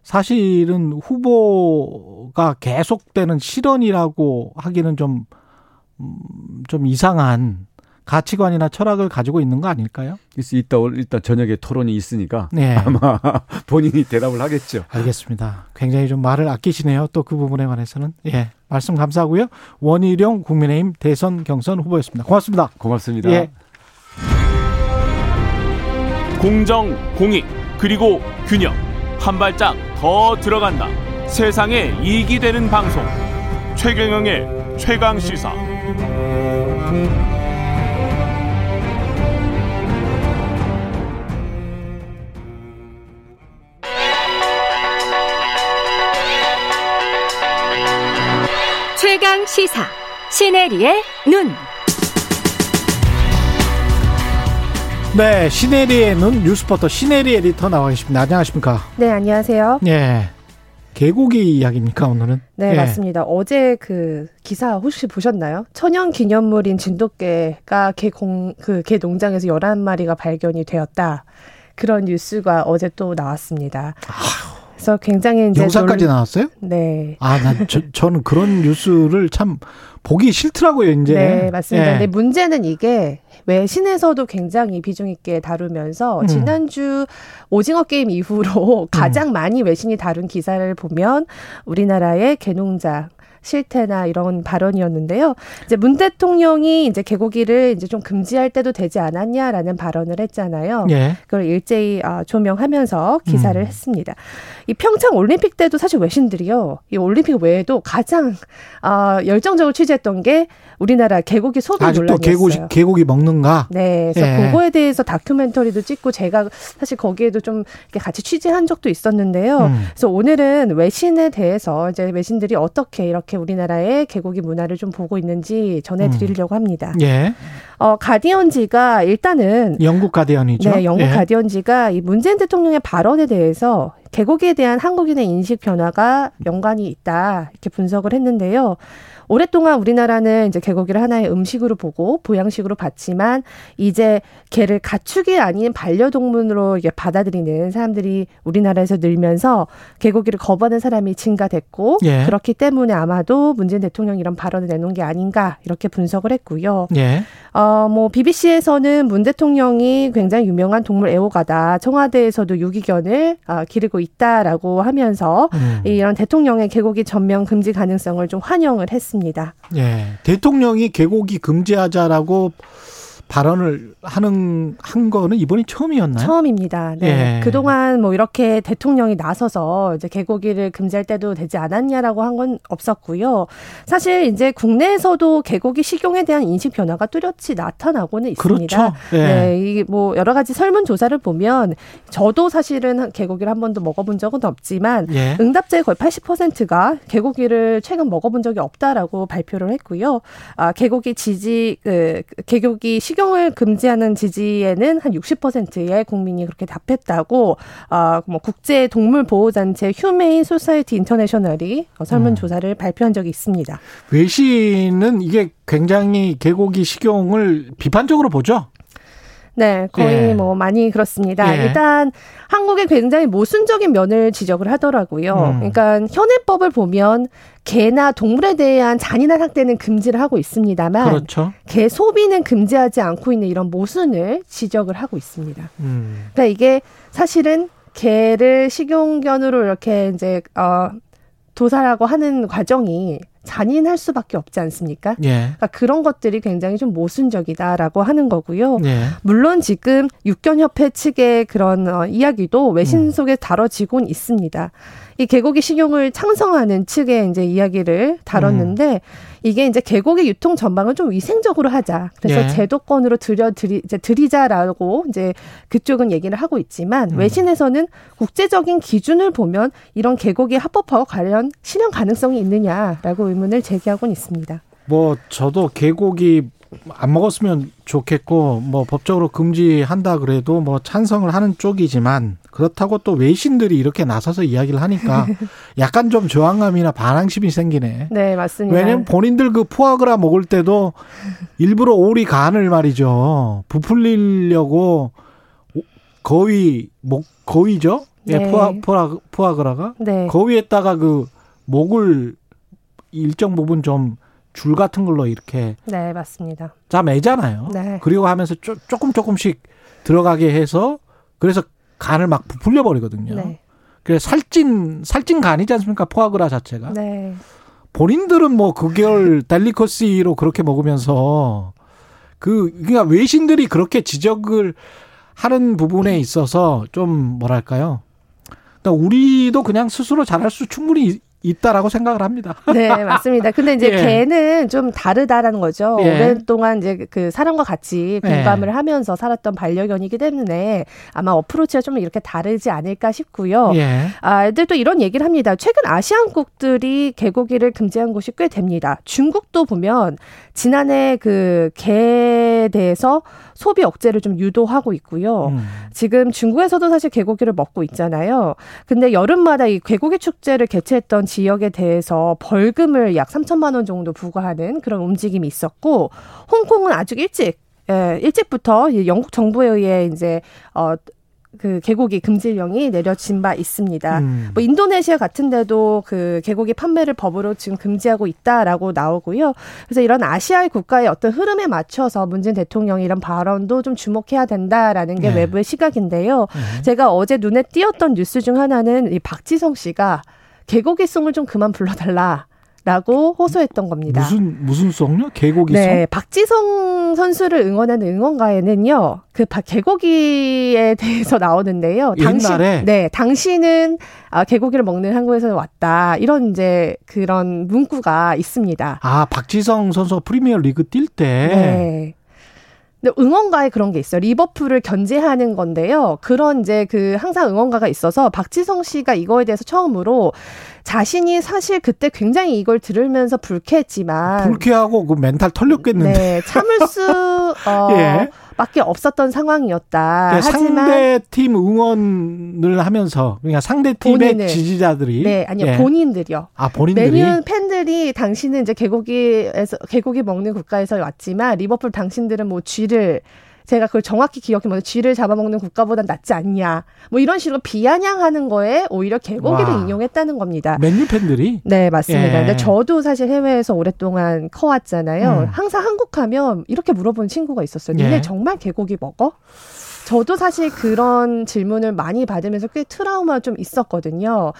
사실은 후보가 계속되는 실언이라고 하기는 좀, 음, 좀 이상한 가치관이나 철학을 가지고 있는 거 아닐까요? 이따 일단 저녁에 토론이 있으니까 네. 아마 본인이 대답을 하겠죠. 알겠습니다. 굉장히 좀 말을 아끼시네요. 또 그 부분에 관해서는 예 말씀 감사하고요. 원희룡 국민의힘 대선 경선 후보였습니다. 고맙습니다. 고맙습니다. 예. 공정, 공익, 그리고 균형 한 발짝 더 들어간다. 세상에 이익이 되는 방송 최경영의 최강 시사. 최강 시사 시네리의 눈. 네, 시네리의 눈 뉴스포터 시네리 에디터 나와 계십니다. 안녕하십니까? 네, 안녕하세요. 네. 개고기 이야기입니까 오늘은? 네, 네, 맞습니다. 어제 그 기사 혹시 보셨나요? 천연 기념물인 진돗개가 개공 그개 농장에서 11마리가 발견이 되었다. 그런 뉴스가 어제 또 나왔습니다. 아휴. 그래서 굉장히 이제 영상까지 놀... 나왔어요? 네. 아, 난 저, 저는 그런 뉴스를 참 보기 싫더라고요, 이제. 네, 맞습니다. 예. 근데 문제는 이게 외신에서도 굉장히 비중 있게 다루면서 음. 지난주 오징어 게임 이후로 가장 음. 많이 외신이 다룬 기사를 보면 우리나라의 개농장 실태나 이런 발언이었는데요. 이제 문 대통령이 이제 개고기를 이제 좀 금지할 때도 되지 않았냐라는 발언을 했잖아요. 예. 그걸 일제히 아, 조명하면서 기사를 음. 했습니다. 이 평창 올림픽 때도 사실 외신들이요. 이 올림픽 외에도 가장 아, 열정적으로 취재했던 게 우리나라 개고기 소비 논란이었어요. 개고기, 개고기 먹는가? 네. 그래서 예. 그거에 대해서 다큐멘터리도 찍고 제가 사실 거기에도 좀 같이 취재한 적도 있었는데요. 음. 그래서 오늘은 외신에 대해서 이제 외신들이 어떻게 이렇게 이렇게 우리나라의 개고기 문화를 좀 보고 있는지 전해드리려고 합니다. 예. 어, 가디언지가 일단은 영국 가디언이죠. 네, 영국 예. 가디언지가 이 문재인 대통령의 발언에 대해서 개고기에 대한 한국인의 인식 변화가 연관이 있다 이렇게 분석을 했는데요. 오랫동안 우리나라는 이제 개고기를 하나의 음식으로 보고 보양식으로 봤지만 이제 개를 가축이 아닌 반려동물로 이게 받아들이는 사람들이 우리나라에서 늘면서 개고기를 거부하는 사람이 증가됐고 예. 그렇기 때문에 아마도 문재인 대통령이 이런 발언을 내놓은 게 아닌가 이렇게 분석을 했고요. 예. 어뭐 BBC에서는 문 대통령이 굉장히 유명한 동물 애호가다. 청와대에서도 유기견을 어, 기르고 있다라고 하면서 음. 이런 대통령의 개고기 전면 금지 가능성을 좀 환영을 했습니다. 있습니다. 예. 대통령이 개고기 금지하자라고 발언을 하는 한 거는 이번이 처음이었나요? 처음입니다. 네. 예. 그동안 뭐 이렇게 대통령이 나서서 이제 개고기를 금지할 때도 되지 않았냐라고 한 건 없었고요. 사실 이제 국내에서도 개고기 식용에 대한 인식 변화가 뚜렷이 나타나고는 있습니다. 그렇죠. 예. 네. 이게 뭐 여러 가지 설문 조사를 보면 저도 사실은 개고기를 한 번도 먹어본 적은 없지만 예. 응답자의 거의 80%가 개고기를 최근 먹어본 적이 없다라고 발표를 했고요. 아, 개고기 지지 그 개고기 식 식용을 금지하는 지지에는 한 60%의 국민이 그렇게 답했다고 어, 뭐 국제 동물 보호 단체 Humane Society International이 설문 조사를 음. 발표한 적이 있습니다. 외신은 이게 굉장히 개고기 식용을 비판적으로 보죠. 네, 거의 예. 뭐 많이 그렇습니다. 예. 일단 한국의 굉장히 모순적인 면을 지적을 하더라고요. 음. 그러니까 현행법을 보면 개나 동물에 대한 잔인한 학대는 금지를 하고 있습니다만 그렇죠. 개 소비는 금지하지 않고 있는 이런 모순을 지적을 하고 있습니다. 음. 그러니까 이게 사실은 개를 식용견으로 이렇게 이제 어 도살하고 하는 과정이 잔인할 수밖에 없지 않습니까? 예. 그러니까 그런 것들이 굉장히 좀 모순적이다라고 하는 거고요. 예. 물론 지금 육견협회 측의 그런 어, 이야기도 외신 음. 속에 다뤄지곤 있습니다. 이 개고기 식용을 창성하는 측의 이제 이야기를 다뤘는데 음. 이게 이제 개고기 유통 전망을 좀 위생적으로 하자. 그래서 예. 제도권으로 들여 드리 이제 드리자라고 이제 그쪽은 얘기를 하고 있지만 음. 외신에서는 국제적인 기준을 보면 이런 개고기 합법화와 관련 실현 가능성이 있느냐라고 의문을 제기하고는 있습니다. 뭐 저도 개고기 안 먹었으면 좋겠고 뭐 법적으로 금지한다 그래도 뭐 찬성을 하는 쪽이지만 그렇다고 또 외신들이 이렇게 나서서 이야기를 하니까 약간 좀 저항감이나 반항심이 생기네. 네, 맞습니다. 왜냐면 본인들 그 포아그라 먹을 때도 일부러 오리 간을 말이죠. 부풀리려고 거위 목 거위죠? 예, 네. 포아 포아 포아그라가 네. 거위에다가 그 목을 일정 부분 좀 줄 같은 걸로 이렇게 네 맞습니다. 자 매잖아요. 네. 그리고 하면서 쪼, 조금 조금씩 들어가게 해서 그래서 간을 막 부풀려 버리거든요. 네. 그래서 살찐 살찐 간이지 않습니까? 포아그라 자체가. 네. 본인들은 뭐 그걸 델리커시로 그렇게 먹으면서 그 그러니까 외신들이 그렇게 지적을 하는 부분에 있어서 좀 뭐랄까요? 그러니까 우리도 그냥 스스로 잘할 수 충분히 있다라고 생각을 합니다. 네, 맞습니다. 근데 이제 예. 개는 좀 다르다라는 거죠. 예. 오랫동안 이제 그 사람과 같이 공감을 예. 하면서 살았던 반려견이기 때문에 아마 어프로치가 좀 이렇게 다르지 않을까 싶고요. 예. 아, 애들 또 이런 얘기를 합니다. 최근 아시안국들이 개고기를 금지한 곳이 꽤 됩니다. 중국도 보면 지난해 그 개에 대해서 소비 억제를 좀 유도하고 있고요. 음. 지금 중국에서도 사실 개고기를 먹고 있잖아요. 근데 여름마다 이 개고기 축제를 개최했던 지역에 대해서 벌금을 약 3천만 원 정도 부과하는 그런 움직임이 있었고 홍콩은 아주 일찍 예, 일찍부터 영국 정부에 의해 이제 어 그 개고기 금지령이 내려진 바 있습니다. 음. 뭐 인도네시아 같은 데도 그 개고기 판매를 법으로 지금 금지하고 있다라고 나오고요. 그래서 이런 아시아의 국가의 어떤 흐름에 맞춰서 문재인 대통령이 이런 발언도 좀 주목해야 된다라는 게 네. 외부의 시각인데요. 네. 제가 어제 눈에 띄었던 뉴스 중 하나는 이 박지성 씨가 개고기 송을 좀 그만 불러달라. 라고 호소했던 겁니다. 무슨 무슨 송요? 개고기 송? 네, 박지성 선수를 응원하는 응원가에는요. 그 개고기에 대해서 나오는데요. 당신 옛날에? 네, 당신은 아, 개고기를 먹는 한국에서 왔다. 이런 이제 그런 문구가 있습니다. 아, 박지성 선수가 프리미어 리그 뛸 때. 네. 근데 응원가에 그런 게 있어요. 리버풀을 견제하는 건데요. 그런 이제 그 항상 응원가가 있어서 박지성 씨가 이거에 대해서 처음으로 자신이 사실 그때 굉장히 이걸 들으면서 불쾌했지만 불쾌하고 그 멘탈 털렸겠는데 네, 참을 수 어, 예. 밖에 없었던 상황이었다. 네, 상대 팀 응원을 하면서 그러니까 상대 팀의 본인을, 지지자들이 네 아니요 예. 본인들이요. 아 본인들이 메뉴 팬들이 당신은 이제 개고기에서 개고기 먹는 국가에서 왔지만 리버풀 당신들은 뭐 쥐를 제가 그걸 정확히 기억해보면 쥐를 잡아먹는 국가보단 낫지 않냐. 뭐 이런 식으로 비아냥하는 거에 오히려 개고기를 와. 인용했다는 겁니다. 맨유 팬들이? 네, 맞습니다. 예. 근데 저도 사실 해외에서 오랫동안 커왔잖아요. 음. 항상 한국 하면 이렇게 물어보는 친구가 있었어요. 니네 예. 정말 개고기 먹어? 저도 사실 그런 질문을 많이 받으면서 꽤 트라우마 좀 있었거든요.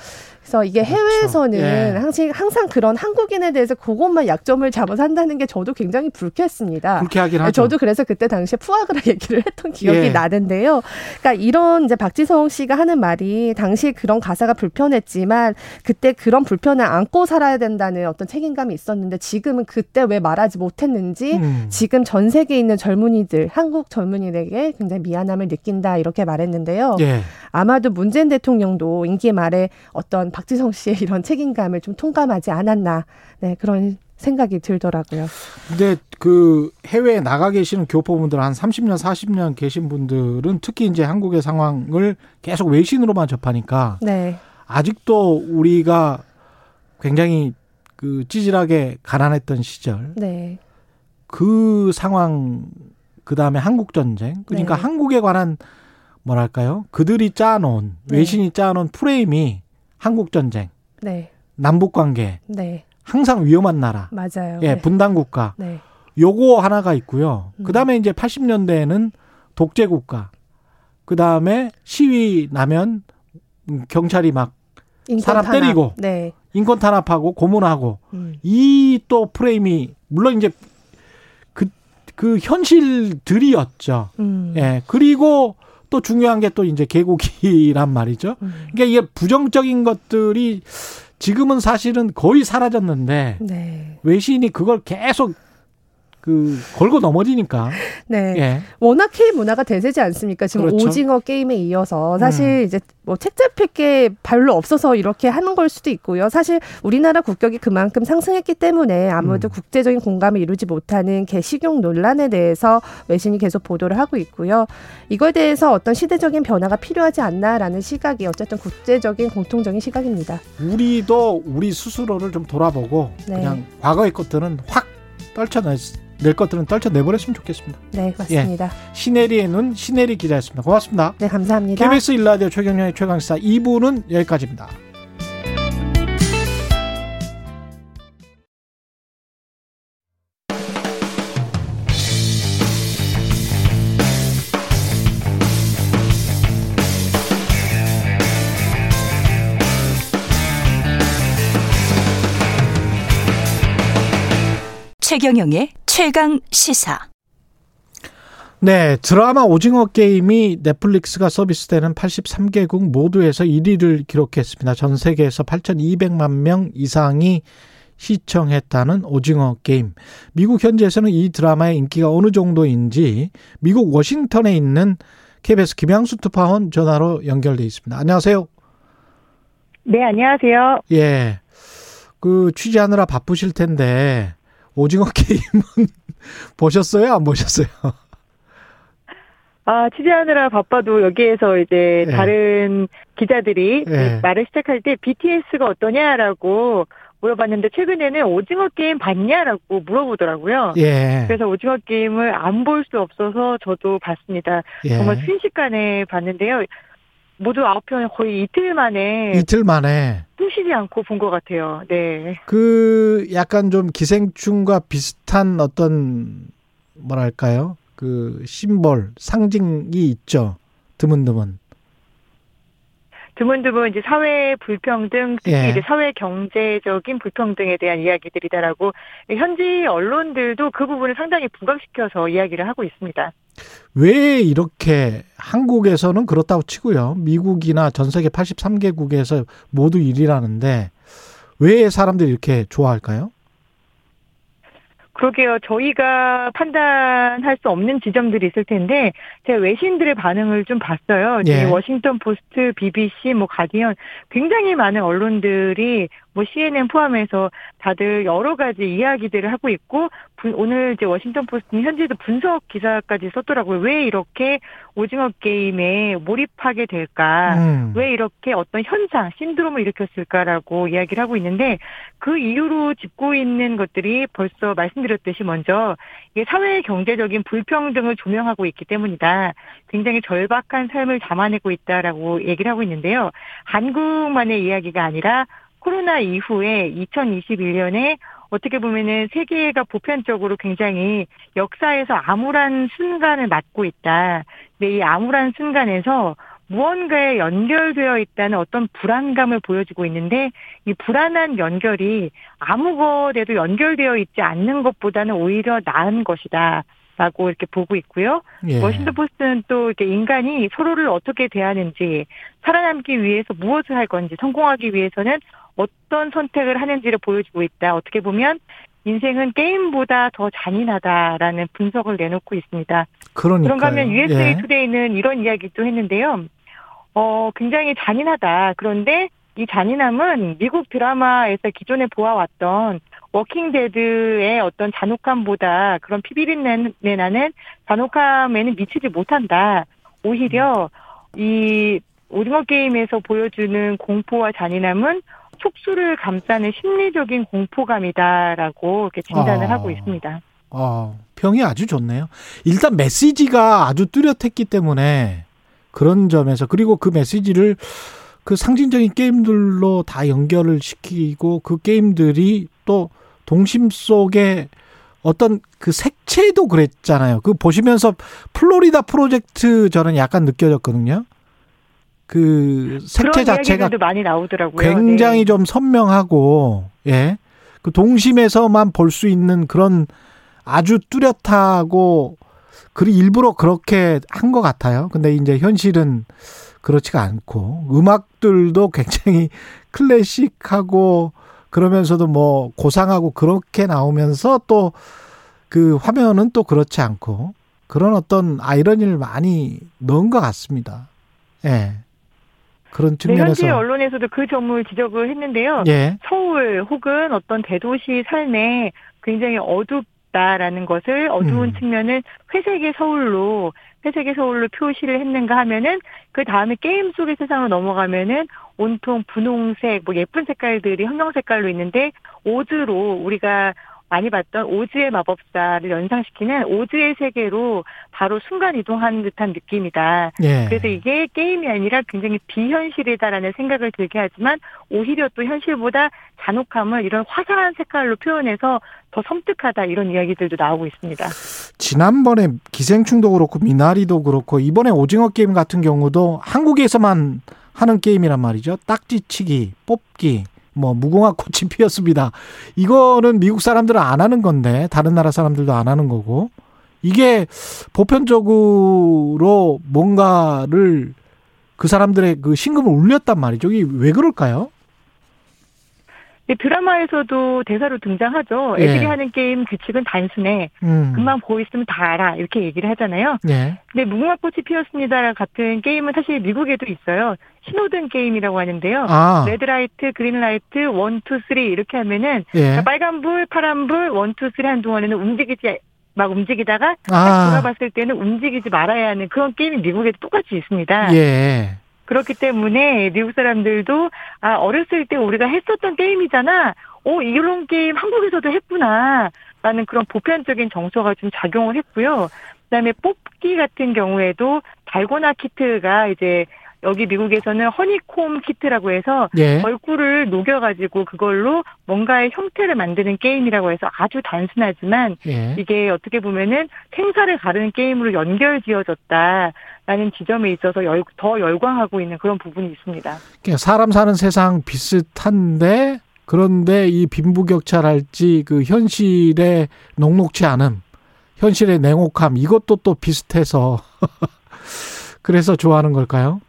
그래서 이게 그렇죠. 해외에서는 예. 항상 항상 그런 한국인에 대해서 그것만 약점을 잡아서 한다는 게 저도 굉장히 불쾌했습니다. 불쾌하긴 하죠. 저도 그래서 그때 당시에 푸아그라 얘기를 했던 기억이 예. 나는데요. 그러니까 이런 이제 박지성 씨가 하는 말이 당시 그런 가사가 불편했지만 그때 그런 불편을 안고 살아야 된다는 어떤 책임감이 있었는데 지금은 그때 왜 말하지 못했는지 음. 지금 전 세계에 있는 젊은이들 한국 젊은이들에게 굉장히 미안함을 느낀다 이렇게 말했는데요. 예. 아마도 문재인 대통령도 임기 말에 어떤 박지성 씨의 이런 책임감을 좀 통감하지 않았나. 네, 그런 생각이 들더라고요. 근데 그 해외에 나가 계시는 교포분들 한 30년, 40년 계신 분들은 특히 이제 한국의 상황을 계속 외신으로만 접하니까 네. 아직도 우리가 굉장히 그 찌질하게 가난했던 시절. 네. 그 상황 그 다음에 한국 전쟁. 그러니까 네. 한국에 관한 뭐랄까요? 그들이 짜놓은 네. 외신이 짜놓은 프레임이 한국 전쟁, 네. 남북 관계, 네. 항상 위험한 나라, 맞아요. 예, 네. 분단 국가. 네. 요거 하나가 있고요. 음. 그다음에 이제 80년대에는 독재 국가. 그다음에 시위 나면 경찰이 막 사람 탄압. 때리고 네. 인권 탄압하고 고문하고 음. 이또 프레임이 물론 이제 그, 그 현실들이었죠. 음. 예. 그리고 또 중요한 게 또 이제 개고기란 말이죠. 음. 그러니까 이게 부정적인 것들이 지금은 사실은 거의 사라졌는데 네. 외신이 그걸 계속 그 걸고 넘어지니까. 네. 예. 워낙 K 문화가 대세지 않습니까? 지금 그렇죠. 오징어 게임에 이어서 사실 음. 이제 뭐 책 잡힐 게 별로 없어서 이렇게 하는 걸 수도 있고요. 사실 우리나라 국격이 그만큼 상승했기 때문에 아무래도 음. 국제적인 공감을 이루지 못하는 개식용 논란에 대해서 외신이 계속 보도를 하고 있고요. 이거에 대해서 어떤 시대적인 변화가 필요하지 않나라는 시각이 어쨌든 국제적인 공통적인 시각입니다. 우리도 우리 스스로를 좀 돌아보고 네. 그냥 과거의 것들은 확 떨쳐내 낼 것들은 떨쳐내버렸으면 좋겠습니다. 네, 맞습니다. 예. 시네리의 눈 시네리 기자였습니다. 고맙습니다. 네, 감사합니다. KBS 일라디오 최경영의 최강시사 2부는 여기까지입니다. 최경영의 최강 시사. 네, 드라마 오징어 게임이 넷플릭스가 서비스되는 83개국 모두에서 1위를 기록했습니다. 전 세계에서 8,200만 명 이상이 시청했다는 오징어 게임. 미국 현지에서는 이 드라마의 인기가 어느 정도인지 미국 워싱턴에 있는 KBS 김양수 특파원 전화로 연결돼 있습니다. 안녕하세요. 네, 안녕하세요. 예. 그 취재하느라 바쁘실 텐데 오징어 게임은 보셨어요? 안 보셨어요? 아, 취재하느라 바빠도 여기에서 이제 네. 다른 기자들이 네. 말을 시작할 때 BTS가 어떠냐라고 물어봤는데 최근에는 오징어 게임 봤냐라고 물어보더라고요. 예. 그래서 오징어 게임을 안 볼 수 없어서 저도 봤습니다. 예. 정말 순식간에 봤는데요. 모두 아홉 편 거의 이틀 만에 이틀 만에 숨쉬지 않고 본 것 같아요. 네. 그 약간 좀 기생충과 비슷한 어떤 뭐랄까요? 그 심볼 상징이 있죠. 드문드문. 드문드문 이제 사회 불평등, 특히 예. 이제 사회 경제적인 불평등에 대한 이야기들이다라고 현지 언론들도 그 부분을 상당히 부각시켜서 이야기를 하고 있습니다. 왜 이렇게 한국에서는 그렇다고 치고요. 미국이나 전 세계 83개국에서 모두 1위라는데 왜 사람들이 이렇게 좋아할까요? 그러게요. 저희가 판단할 수 없는 지점들이 있을 텐데 제가 외신들의 반응을 좀 봤어요. 예. 워싱턴 포스트, BBC, 뭐 가디언 굉장히 많은 언론들이 뭐 CNN 포함해서 다들 여러 가지 이야기들을 하고 있고 오늘 이제 워싱턴 포스트는 현지에서 분석 기사까지 썼더라고요. 왜 이렇게 오징어 게임에 몰입하게 될까? 음. 왜 이렇게 어떤 현상, 신드롬을 일으켰을까라고 이야기를 하고 있는데 그 이유로 짚고 있는 것들이 벌써 말씀드렸듯이 먼저 이게 사회 경제적인 불평등을 조명하고 있기 때문이다. 굉장히 절박한 삶을 담아내고 있다라고 얘기를 하고 있는데요. 한국만의 이야기가 아니라 코로나 이후에 2021년에 어떻게 보면은 세계가 보편적으로 굉장히 역사에서 암울한 순간을 맞고 있다. 근데 이 암울한 순간에서 무언가에 연결되어 있다는 어떤 불안감을 보여주고 있는데 이 불안한 연결이 아무것에도 연결되어 있지 않는 것보다는 오히려 나은 것이다. 라고 이렇게 보고 있고요. 예. 워싱턴 포스트는 또 이렇게 인간이 서로를 어떻게 대하는지, 살아남기 위해서 무엇을 할 건지, 성공하기 위해서는 어떤 선택을 하는지를 보여주고 있다. 어떻게 보면 인생은 게임보다 더 잔인하다라는 분석을 내놓고 있습니다. 그러니까 그런가 하면 USA 예. Today는 이런 이야기도 했는데요. 어, 굉장히 잔인하다. 그런데 이 잔인함은 미국 드라마에서 기존에 보아왔던 Walking Dead의 어떤 잔혹함보다 그런 피비린내 나는 잔혹함에는 미치지 못한다. 오히려 이 오징어 게임에서 보여주는 공포와 잔인함은 촉수를 감싸는 심리적인 공포감이다라고 이렇게 진단을 아, 하고 있습니다. 아, 평이 아주 좋네요. 일단 메시지가 아주 뚜렷했기 때문에 그런 점에서 그리고 그 메시지를 그 상징적인 게임들로 다 연결을 시키고 그 게임들이 또 동심 속에 어떤 그 색채도 그랬잖아요. 그 보시면서 플로리다 프로젝트 저는 약간 느껴졌거든요. 그 색채 자체가 많이 나오더라고요. 굉장히 네. 좀 선명하고 예. 그 동심에서만 볼 수 있는 그런 아주 뚜렷하고 그리 일부러 그렇게 한 것 같아요. 근데 이제 현실은 그렇지가 않고 음악들도 굉장히 클래식하고 그러면서도 뭐 고상하고 그렇게 나오면서 또 그 화면은 또 그렇지 않고 그런 어떤 아이러니를 많이 넣은 것 같습니다. 예. 그런 측면에서 네, 현지 언론에서도 그 점을 지적을 했는데요. 예. 서울 혹은 어떤 대도시 삶에 굉장히 어둡다라는 것을 어두운 음. 측면을 회색의 서울로 회색의 서울로 표시를 했는가 하면은 그 다음에 게임 속의 세상으로 넘어가면은 온통 분홍색 뭐 예쁜 색깔들이 형형 색깔로 있는데 오즈로 우리가 많이 봤던 오즈의 마법사를 연상시키는 오즈의 세계로 바로 순간 이동한 듯한 느낌이다. 예. 그래서 이게 게임이 아니라 굉장히 비현실이다라는 생각을 들게 하지만 오히려 또 현실보다 잔혹함을 이런 화사한 색깔로 표현해서 더 섬뜩하다 이런 이야기들도 나오고 있습니다. 지난번에 기생충도 그렇고 미나리도 그렇고 이번에 오징어 게임 같은 경우도 한국에서만 하는 게임이란 말이죠. 딱지치기, 뽑기, 뭐 무궁화 꽃이 피었습니다. 이거는 미국 사람들은 안 하는 건데 다른 나라 사람들도 안 하는 거고 이게 보편적으로 뭔가를 그 사람들의 그 신금을 울렸단 말이죠. 이게 왜 그럴까요? 드라마에서도 대사로 등장하죠. 예. 애들이 예. 하는 게임 규칙은 단순해. 음. 금방 보고 있으면 다 알아. 이렇게 얘기를 하잖아요. 예. 근데 무궁화꽃이 피었습니다 같은 게임은 사실 미국에도 있어요. 신호등 게임이라고 하는데요. 아. red light, green light, one, two, three 이렇게 하면은 예. 그러니까 빨간불, 파란불, one, two, three 한 동안에는 움직이지 막 움직이다가 아. 돌아봤을 때는 움직이지 말아야 하는 그런 게임이 미국에도 똑같이 있습니다. 예. 그렇기 때문에 미국 사람들도 아 어렸을 때 우리가 했었던 게임이잖아. 오 이런 게임 한국에서도 했구나. 라는 그런 보편적인 정서가 좀 작용을 했고요. 그다음에 뽑기 같은 경우에도 달고나 키트가 이제 여기 미국에서는 허니콤 키트라고 해서 예. 얼굴을 녹여가지고 그걸로 뭔가의 형태를 만드는 게임이라고 해서 아주 단순하지만 예. 이게 어떻게 보면은 생사를 가르는 게임으로 연결지어졌다 라는 지점에 있어서 열, 더 열광하고 있는 그런 부분이 있습니다. 그러니까 사람 사는 세상 비슷한데 그런데 이 빈부격차랄지 그 현실에 녹록치 않음, 현실의 냉혹함 이것도 또 비슷해서 그래서 좋아하는 걸까요?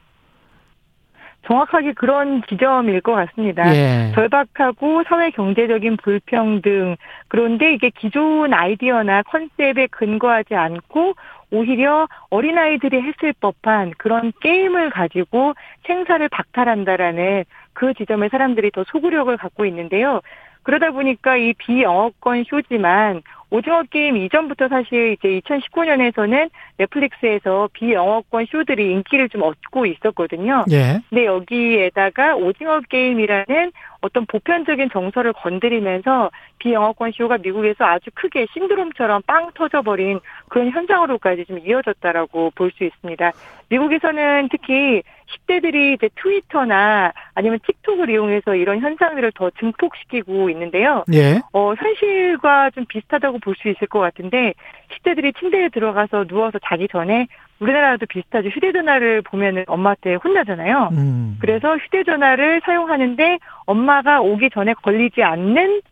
정확하게 그런 지점일 것 같습니다. 예. 절박하고 사회 경제적인 불평등 그런데 이게 기존 아이디어나 컨셉에 근거하지 않고 오히려 어린아이들이 했을 법한 그런 게임을 가지고 생사를 박탈한다라는 그 지점에 사람들이 더 소구력을 갖고 있는데요. 그러다 보니까 이 비영어권 쇼지만 오징어 게임 이전부터 사실 이제 2019년에서는 넷플릭스에서 비영어권 쇼들이 인기를 좀 얻고 있었거든요. 예. 근데 여기에다가 오징어 게임이라는 어떤 보편적인 정서를 건드리면서 비영어권 쇼가 미국에서 아주 크게 신드롬처럼 빵 터져버린 그런 현장으로까지 좀 이어졌다라고 볼 수 있습니다. 미국에서는 특히 10대들이 이제 트위터나 아니면 틱톡을 이용해서 이런 현상들을 더 증폭시키고 있는데요. 예. 어, 현실과 좀 비슷하다고 볼 수 있을 것 같은데 10대들이 침대에 들어가서 누워서 자기 전에 우리나라도 비슷하죠. 휴대전화를 보면은 엄마한테 혼나잖아요. 음. 그래서 휴대전화를 사용하는데 엄마가 오기 전에 걸리지 않는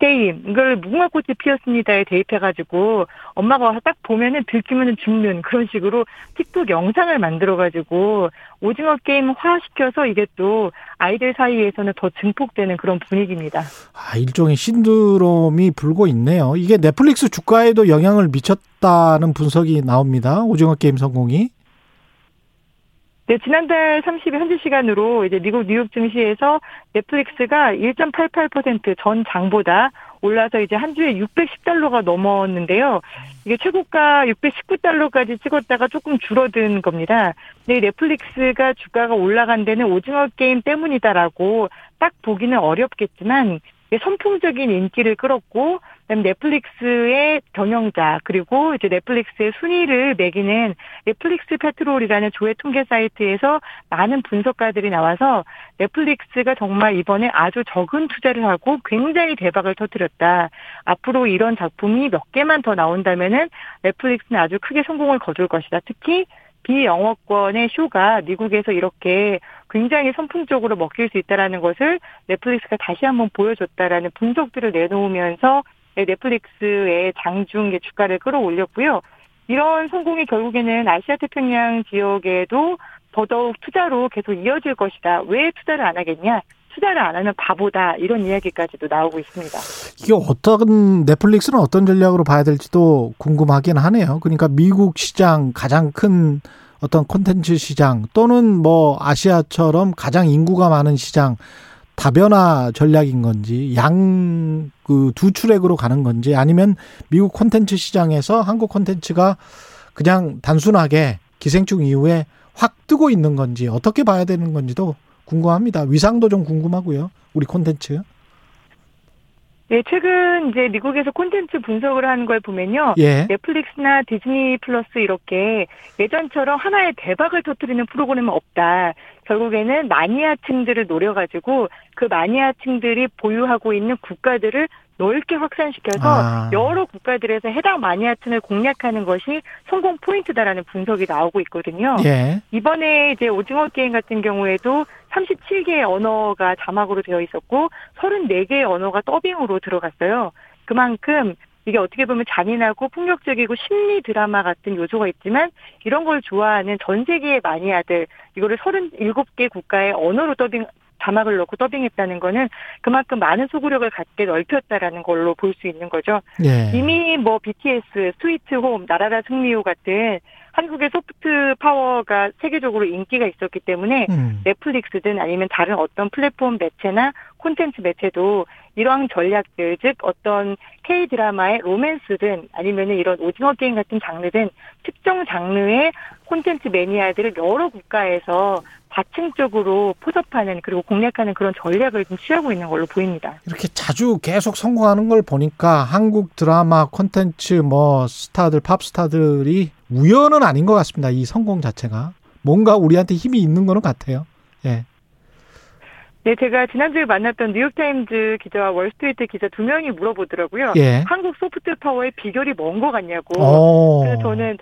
게임 이걸 무궁화꽃이 피었습니다에 대입해가지고 엄마가 딱 보면은 들키면은 죽는 그런 식으로 틱톡 영상을 만들어가지고 오징어 게임 화 시켜서 이게 또 아이들 사이에서는 더 증폭되는 그런 분위기입니다. 아 일종의 신드롬이 불고 있네요. 이게 넷플릭스 주가에도 영향을 미쳤다는 분석이 나옵니다. 오징어 게임 성공이. 네, 지난달 30일 현지 시간으로 이제 미국 뉴욕 증시에서 넷플릭스가 1.88%전 장보다 올라서 이제 한 주에 610달러가 넘었는데요. 이게 최고가 619달러까지 찍었다가 조금 줄어든 겁니다. 근데 넷플릭스가 주가가 올라간 데는 오징어 게임 때문이다라고 딱 보기는 어렵겠지만 선풍적인 인기를 끌었고 넷플릭스의 경영자 그리고 이제 넷플릭스의 순위를 매기는 넷플릭스 페트롤이라는 조회 통계 사이트에서 많은 분석가들이 나와서 넷플릭스가 정말 이번에 아주 적은 투자를 하고 굉장히 대박을 터뜨렸다. 앞으로 이런 작품이 몇 개만 더 나온다면은 넷플릭스는 아주 크게 성공을 거둘 것이다. 특히 비영어권의 쇼가 미국에서 이렇게 굉장히 선풍적으로 먹힐 수 있다라는 것을 넷플릭스가 다시 한번 보여줬다라는 분석들을 내놓으면서 넷플릭스의 장중 주가를 끌어올렸고요. 이런 성공이 결국에는 아시아 태평양 지역에도 더더욱 투자로 계속 이어질 것이다. 왜 투자를 안 하겠냐? 투자를 안 하면 바보다 이런 이야기까지도 나오고 있습니다. 이게 어떤 넷플릭스는 어떤 전략으로 봐야 될지도 궁금하긴 하네요. 그러니까 미국 시장 가장 큰 어떤 콘텐츠 시장 또는 뭐 아시아처럼 가장 인구가 많은 시장 다변화 전략인 건지 양 그두 트랙으로 가는 건지 아니면 미국 콘텐츠 시장에서 한국 콘텐츠가 그냥 단순하게 기생충 이후에 확 뜨고 있는 건지 어떻게 봐야 되는 건지도 궁금합니다. 위상도 좀 궁금하고요. 우리 콘텐츠. 네, 최근 이제 미국에서 콘텐츠 분석을 하는 걸 보면요. 예. 넷플릭스나 디즈니 플러스 이렇게 예전처럼 하나의 대박을 터뜨리는 프로그램은 없다. 결국에는 마니아층들을 노려가지고 그 마니아층들이 보유하고 있는 국가들을 넓게 확산시켜서 아. 여러 국가들에서 해당 마니아층을 공략하는 것이 성공 포인트다라는 분석이 나오고 있거든요. 예. 이번에 이제 오징어 게임 같은 경우에도 37개의 언어가 자막으로 되어 있었고 34개의 언어가 더빙으로 들어갔어요. 그만큼 이게 어떻게 보면 잔인하고 폭력적이고 심리 드라마 같은 요소가 있지만 이런 걸 좋아하는 전 세계의 마니아들 이거를 37개 국가의 언어로 더빙 자막을 넣고 더빙했다는 거는 그만큼 많은 소구력을 갖게 넓혔다라는 걸로 볼 수 있는 거죠. 예. 이미 뭐 BTS, 스위트 홈, 나라라 승리호 같은 한국의 소프트 파워가 세계적으로 인기가 있었기 때문에 음. 넷플릭스든 아니면 다른 어떤 플랫폼 매체나 콘텐츠 매체도 이러한 전략들, 즉 어떤 K 드라마의 로맨스든 아니면은 이런 오징어 게임 같은 장르든 특정 장르의 콘텐츠 매니아들을 여러 국가에서 다층적으로 포섭하는 그리고 공략하는 그런 전략을 좀 취하고 있는 걸로 보입니다. 이렇게 자주 계속 성공하는 걸 보니까 한국 드라마 콘텐츠 뭐 스타들 팝 스타들이 우연은 아닌 것 같습니다. 이 성공 자체가 뭔가 우리한테 힘이 있는 거는 같아요. 예. 네, 제가 지난주에 만났던 뉴욕타임즈 기자와 월스트리트 기자 두 명이 물어보더라고요. 예. 한국 소프트 파워의 비결이 뭔 것 같냐고. 오. 그래서 저는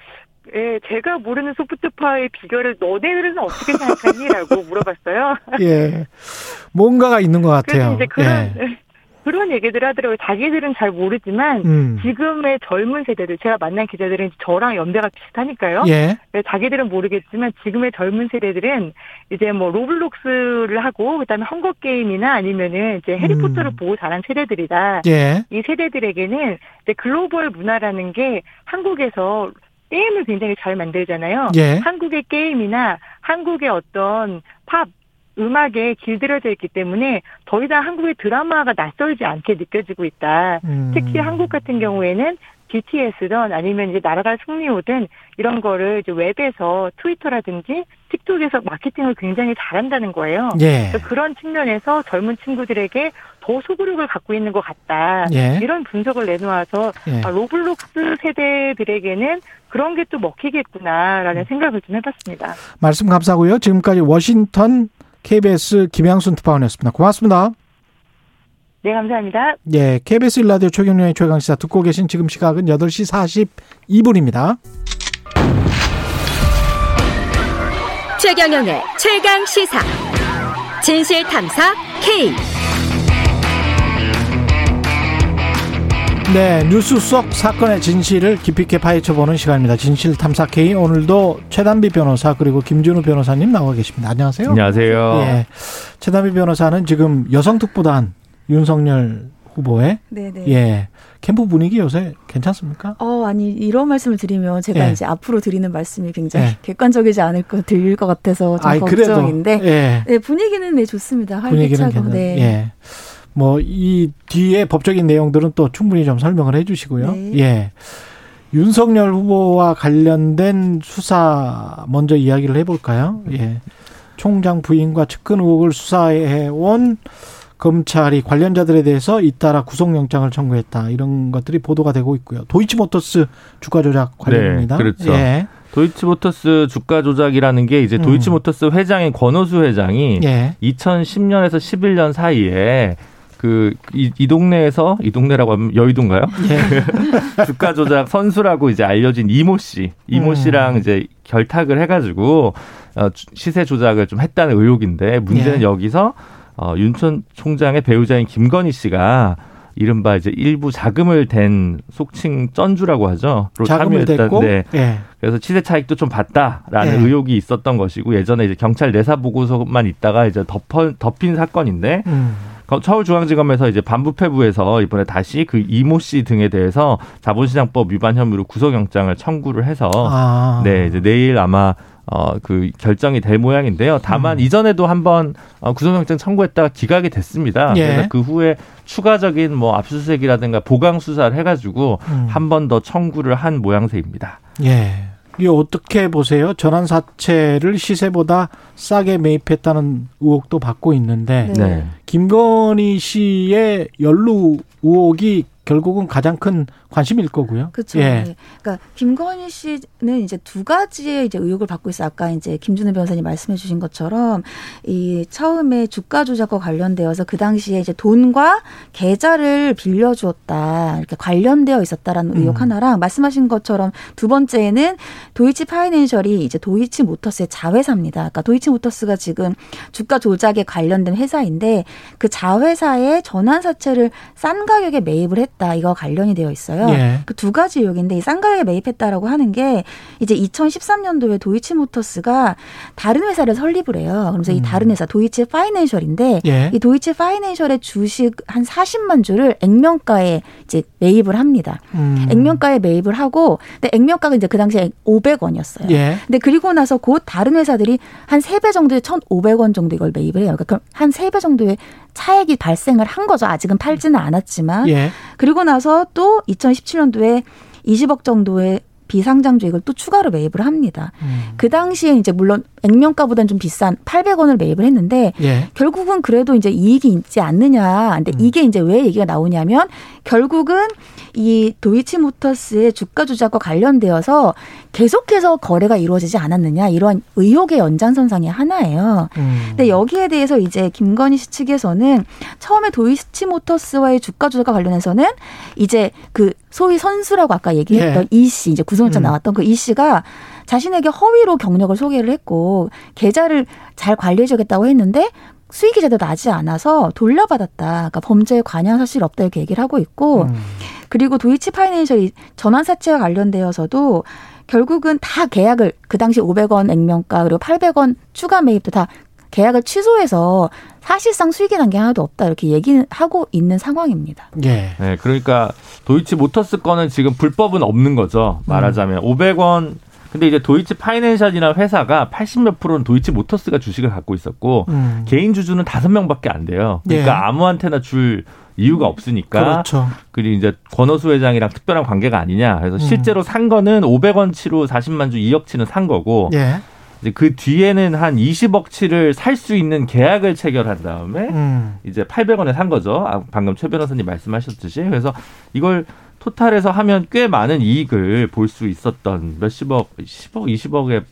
예, 제가 모르는 소프트파워의 비결을 너네들은 어떻게 생각하니? 라고 물어봤어요. 예. 뭔가가 있는 것 같아요. 이제 그런, 예. 그런 얘기들 하더라고요. 자기들은 잘 모르지만 음. 지금의 젊은 세대들 제가 만난 기자들은 저랑 연배가 비슷하니까요. 예. 네, 자기들은 모르겠지만 지금의 젊은 세대들은 이제 뭐 로블록스를 하고 그다음에 헝거 게임이나 아니면은 이제 해리포터를 음. 보고 자란 세대들이다. 예. 이 세대들에게는 이제 글로벌 문화라는 게 한국에서 게임을 굉장히 잘 만들잖아요. 예. 한국의 게임이나 한국의 어떤 팝 음악에 길들여져 있기 때문에 더 이상 한국의 드라마가 낯설지 않게 느껴지고 있다. 음. 특히 한국 같은 경우에는 BTS든 아니면 이제 나라가 승리호든 이런 거를 이제 웹에서 트위터라든지 틱톡에서 마케팅을 굉장히 잘한다는 거예요. 예. 그런 측면에서 젊은 친구들에게 더 소구력을 갖고 있는 것 같다. 예. 이런 분석을 내놓아서 예. 아, 로블록스 세대들에게는 그런 게 또 먹히겠구나라는 음. 생각을 좀 해봤습니다. 말씀 감사하고요. 지금까지 워싱턴 KBS 김양순 특파원이었습니다. 고맙습니다. 네, 감사합니다. 예, KBS 1라디오 최경영의 최강시사 듣고 계신 지금 시각은 8시 42분입니다. 최경영의 최강시사. 진실탐사 K. 네, 뉴스 속 사건의 진실을 깊이 있게 파헤쳐보는 시간입니다. 진실 탐사 K 오늘도 최단비 변호사 그리고 김준우 변호사님 나와 계십니다. 안녕하세요. 안녕하세요. 예, 최단비 변호사는 지금 여성특보단 윤석열 후보의 네네. 예 캠프 분위기 요새 괜찮습니까? 어 아니 이런 말씀을 드리면 제가 예. 이제 앞으로 드리는 말씀이 굉장히 예. 객관적이지 않을 것 들릴 것 같아서 좀 아이, 걱정인데 예. 네, 분위기는 네 좋습니다 활기차고 네. 예. 뭐이 뒤에 법적인 내용들은 또 충분히 좀 설명을 해 주시고요. 네. 예. 윤석열 후보와 관련된 수사 먼저 이야기를 해 볼까요? 예. 총장 부인과 측근 의혹을 수사해 온 검찰이 관련자들에 대해서 잇따라 구속영장을 청구했다. 이런 것들이 보도가 되고 있고요. 도이치모터스 주가 조작 관련입니다. 네, 그렇죠. 예. 도이치모터스 주가 조작이라는 게 이제 도이치모터스 회장인 권오수 회장이 예. 2010년에서 11년 사이에 그, 이, 이 동네에서, 이 동네라고 하면 여의도인가요? 예. 주가 조작 선수라고 이제 알려진 이모 씨. 이모 음. 씨랑 이제 결탁을 해가지고, 어, 시세 조작을 좀 했다는 의혹인데, 문제는 예. 여기서, 어, 윤천 총장의 배우자인 김건희 씨가 이른바 이제 일부 자금을 댄 속칭 쩐주라고 하죠. 참여했다는데 예. 그래서 치세 차익도 좀 봤다라는 예. 의혹이 있었던 것이고 예전에 이제 경찰 내사 보고서만 있다가 이제 덮어, 덮인 사건인데 음. 서울중앙지검에서 이제 반부패부에서 이번에 다시 그 이모 씨 등에 대해서 자본시장법 위반 혐의로 구속영장을 청구를 해서 아. 네 이제 내일 아마 어, 그 결정이 될 모양인데요. 다만 음. 이전에도 한번 어, 구속영장 청구했다가 기각이 됐습니다. 예. 그래서 그 후에 추가적인 뭐 압수수색이라든가 보강 수사를 해가지고 음. 한번 더 청구를 한 모양새입니다. 예. 이 어떻게 보세요? 전환 사채를 시세보다 싸게 매입했다는 의혹도 받고 있는데 네. 김건희 씨의 연루 의혹이 결국은 가장 큰 관심일 거고요. 그렇죠. 예. 네. 그러니까 김건희 씨는 이제 두 가지의 이제 의혹을 받고 있어요. 아까 이제 김준우 변호사님 말씀해 주신 것처럼 이 처음에 주가 조작과 관련되어서 그 당시에 이제 돈과 계좌를 빌려 주었다. 이렇게 관련되어 있었다라는 의혹 음. 하나랑 말씀하신 것처럼 두 번째는 도이치 파이낸셜이 이제 도이치 모터스의 자회사입니다. 그러니까 도이치 모터스가 지금 주가 조작에 관련된 회사인데 그 자회사의 전환 사채를 싼 가격에 매입을 했 다. 이거 관련이 되어 있어요. 예. 그두 가지 의혹인데 이 쌍가격에 매입했다라고 하는 게 이제 2013년도에 도이치모터스가 다른 회사를 설립을 해요. 그러면서 음. 이 다른 회사 도이치 파이낸셜인데 예. 이 도이치 파이낸셜의 주식 한 40만 주를 액면가에 이제 매입을 합니다. 음. 액면가에 매입을 하고 근데 액면가가 이제 그 당시에 500원이었어요. 예. 근데 그리고 나서 곧 다른 회사들이 한 3배 정도의 1,500원 정도 이걸 매입을 해요. 그러니까 한 3배 정도의 차액이 발생을 한 거죠. 아직은 팔지는 않았지만. 예. 그리고 나서 또 2017년도에 20억 정도의 비상장주익을 또 추가로 매입을 합니다. 음. 그 당시에 이제 물론 액면가보다는 좀 비싼 800원을 매입을 했는데 예. 결국은 그래도 이제 이익이 있지 않느냐. 근데 음. 이게 이제 왜 얘기가 나오냐면 결국은 이 도이치모터스의 주가 조작과 관련되어서 계속해서 거래가 이루어지지 않았느냐 이러한 의혹의 연장선상의 하나예요. 음. 근데 여기에 대해서 이제 김건희 씨 측에서는 처음에 도이치모터스와의 주가 조작과 관련해서는 이제 그 소위 선수라고 아까 얘기했던 예. 이 씨, 이제 구속영장 음. 나왔던 그 이 씨가 자신에게 허위로 경력을 소개를 했고 계좌를 잘 관리해주겠다고 했는데 수익이 제대로 나지 않아서 돌려받았다. 그러니까 범죄에 관여한 사실 없다 이렇게 얘기를 하고 있고 음. 그리고 도이치 파이낸셜이 전환 사채와 관련되어서도 결국은 다 계약을 그 당시 500원 액면가 그리고 800원 추가 매입도 다 계약을 취소해서 사실상 수익이 난 게 하나도 없다 이렇게 얘기하고 있는 상황입니다. 예. 네, 그러니까 도이치 모터스 거는 지금 불법은 없는 거죠. 말하자면 음. 500원 근데 이제 도이치 파이낸셜이나 회사가 80몇 프로는 도이치 모터스가 주식을 갖고 있었고 음. 개인 주주는 다섯 명밖에 안 돼요. 그러니까 예. 아무한테나 줄 이유가 없으니까. 그렇죠. 그리고 이제 권호수 회장이랑 특별한 관계가 아니냐. 그래서 음. 실제로 산 거는 500원치로 40만 주 2억치는 산 거고. 예. 이제 그 뒤에는 한 20억치를 살 수 있는 계약을 체결한 다음에 음. 이제 800원에 산 거죠. 아, 방금 최 변호사님 말씀하셨듯이. 그래서 이걸 토탈에서 하면 꽤 많은 이익을 볼 수 있었던 몇십억, 10억, 20억의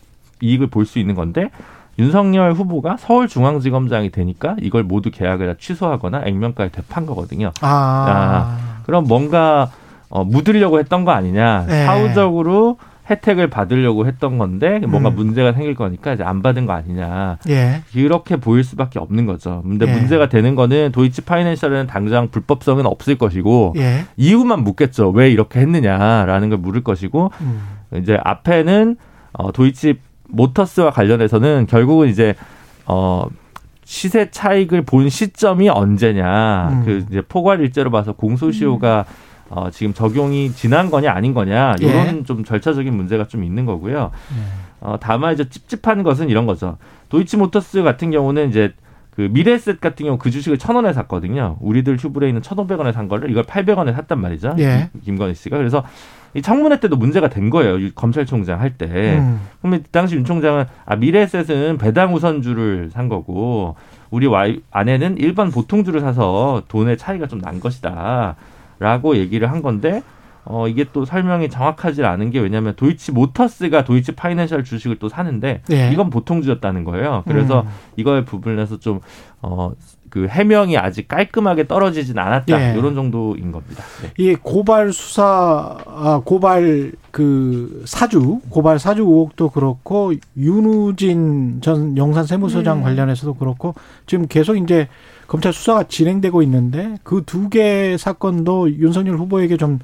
이익을 볼 수 있는 건데 윤석열 후보가 서울중앙지검장이 되니까 이걸 모두 계약을 다 취소하거나 액면가에 되판 거거든요. 아. 아 그럼 뭔가 어, 묻으려고 했던 거 아니냐. 네. 사후적으로 혜택을 받으려고 했던 건데 뭔가 음. 문제가 생길 거니까 이제 안 받은 거 아니냐. 예. 이렇게 보일 수밖에 없는 거죠. 근데 예. 문제가 되는 거는 도이치 파이낸셜은 당장 불법성은 없을 것이고 예. 이유만 묻겠죠. 왜 이렇게 했느냐라는 걸 물을 것이고 음. 이제 앞에는 어 도이치 모터스와 관련해서는 결국은 이제 어 시세 차익을 본 시점이 언제냐. 음. 그 이제 포괄 일제로 봐서 공소시효가 음. 어, 지금 적용이 지난 거냐 아닌 거냐 이런 예. 좀 절차적인 문제가 좀 있는 거고요. 예. 어, 다만 이제 찝찝한 것은 이런 거죠. 도이치모터스 같은 경우는 이제 그 미래셋 같은 경우 그 주식을 천 원에 샀거든요. 우리들 휴브레 있는 천 오백 원에 산 거를 이걸 팔백 원에 샀단 말이죠. 예. 김건희 씨가 그래서 이 청문회 때도 문제가 된 거예요. 검찰총장 할 때. 음. 그러면 당시 윤 총장은 아 미래셋은 배당 우선주를 산 거고 우리 와이 아내는 일반 보통주를 사서 돈의 차이가 좀 난 것이다. 라고 얘기를 한 건데 어, 이게 또 설명이 정확하지 않은 게 왜냐하면 도이치 모터스가 도이치 파이낸셜 주식을 또 사는데 네. 이건 보통주였다는 거예요. 그래서 음. 이거의 부분에서 좀 어, 그 해명이 아직 깔끔하게 떨어지진 않았다 네. 이런 정도인 겁니다. 네. 이 고발 수사 아, 고발 그 사주 고발 사주 의혹도 그렇고 윤우진 전 영산 세무서장 네. 관련해서도 그렇고 지금 계속 이제 검찰 수사가 진행되고 있는데 그 두 개 사건도 윤석열 후보에게 좀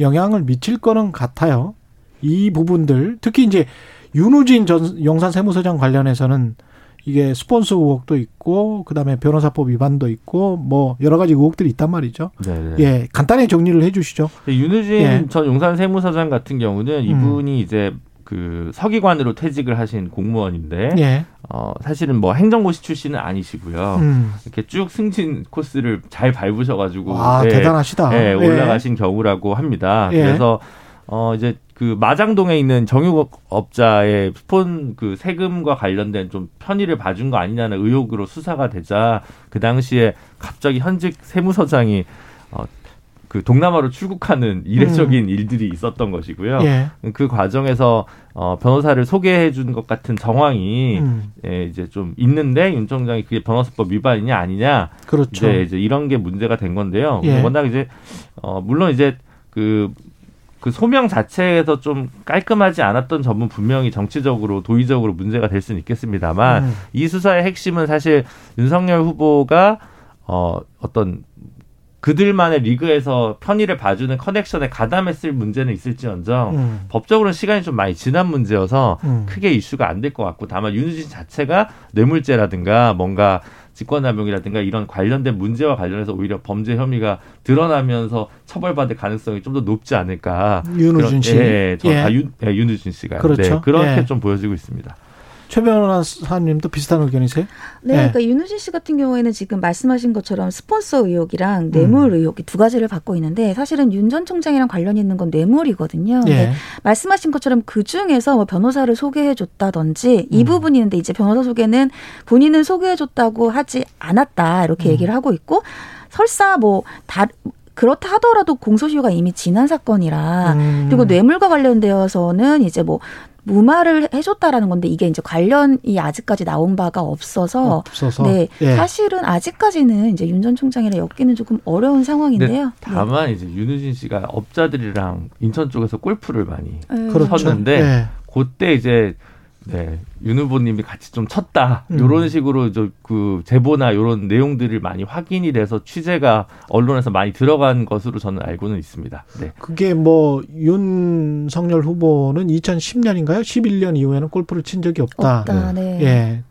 영향을 미칠 거는 같아요. 이 부분들 특히 이제 윤우진 전 용산 세무서장 관련해서는 이게 스폰서 의혹도 있고 그다음에 변호사법 위반도 있고 뭐 여러 가지 의혹들이 있단 말이죠. 네네. 네. 예, 간단히 정리를 해 주시죠. 윤우진 예. 전 용산 세무서장 같은 경우는 이분이 음. 이제 그 서기관으로 퇴직을 하신 공무원인데 예. 어 사실은 뭐 행정고시 출신은 아니시고요. 음. 이렇게 쭉 승진 코스를 잘 밟으셔 가지고 아 네, 대단하시다. 네, 올라가신 예. 경우라고 합니다. 예. 그래서 어 이제 그 마장동에 있는 정유업자의 스폰 그 세금과 관련된 좀 편의를 봐준 거 아니냐는 의혹으로 수사가 되자 그 당시에 갑자기 현직 세무서장이 어, 그 동남아로 출국하는 이례적인 음. 일들이 있었던 것이고요. 예. 그 과정에서 어, 변호사를 소개해 준 것 같은 정황이 음. 예, 이제 좀 있는데 윤 총장이 그게 변호사법 위반이냐 아니냐. 그렇죠. 이제, 이제 이런 게 문제가 된 건데요. 예. 워낙 이제 어, 물론 이제 그, 그 소명 자체에서 좀 깔끔하지 않았던 점은 분명히 정치적으로 도의적으로 문제가 될 수는 있겠습니다만 음. 이 수사의 핵심은 사실 윤석열 후보가 어, 어떤 그들만의 리그에서 편의를 봐주는 커넥션에 가담했을 문제는 있을지언정 음. 법적으로는 시간이 좀 많이 지난 문제여서 음. 크게 이슈가 안 될 것 같고 다만 윤우진 자체가 뇌물죄라든가 뭔가 직권남용이라든가 이런 관련된 문제와 관련해서 오히려 범죄 혐의가 드러나면서 처벌받을 가능성이 좀 더 높지 않을까. 윤우진 씨. 예, 저, 예. 아, 윤, 예, 윤우진 씨가. 그렇죠. 네, 그렇게 예. 좀 보여지고 있습니다. 최 변호사님도 비슷한 의견이세요? 네, 네, 그러니까 윤우진 씨 같은 경우에는 지금 말씀하신 것처럼 스폰서 의혹이랑 뇌물 음. 의혹이 두 가지를 받고 있는데 사실은 윤 전 총장이랑 관련이 있는 건 뇌물이거든요. 예. 말씀하신 것처럼 그 중에서 뭐 변호사를 소개해줬다든지 이 음. 부분이 있는데 이제 변호사 소개는 본인은 소개해줬다고 하지 않았다 이렇게 음. 얘기를 하고 있고 설사 뭐 다, 그렇다 하더라도 공소시효가 이미 지난 사건이라 음. 그리고 뇌물과 관련되어서는 이제 뭐 무마를 해줬다라는 건데 이게 이제 관련이 아직까지 나온 바가 없어서, 없어서. 네 예. 사실은 아직까지는 이제 윤 전 총장이랑 엮기는 조금 어려운 상황인데요. 다만 네. 이제 윤우진 씨가 업자들이랑 인천 쪽에서 골프를 많이 네. 쳤는데 네. 그때 이제 네, 윤 후보님이 같이 좀 쳤다. 음. 이런 식으로 저그 제보나 이런 내용들을 많이 확인이 돼서 취재가 언론에서 많이 들어간 것으로 저는 알고는 있습니다. 네. 그게 뭐 윤석열 후보는 2010년인가요? 11년 이후에는 골프를 친 적이 없다. 없다 네. 예.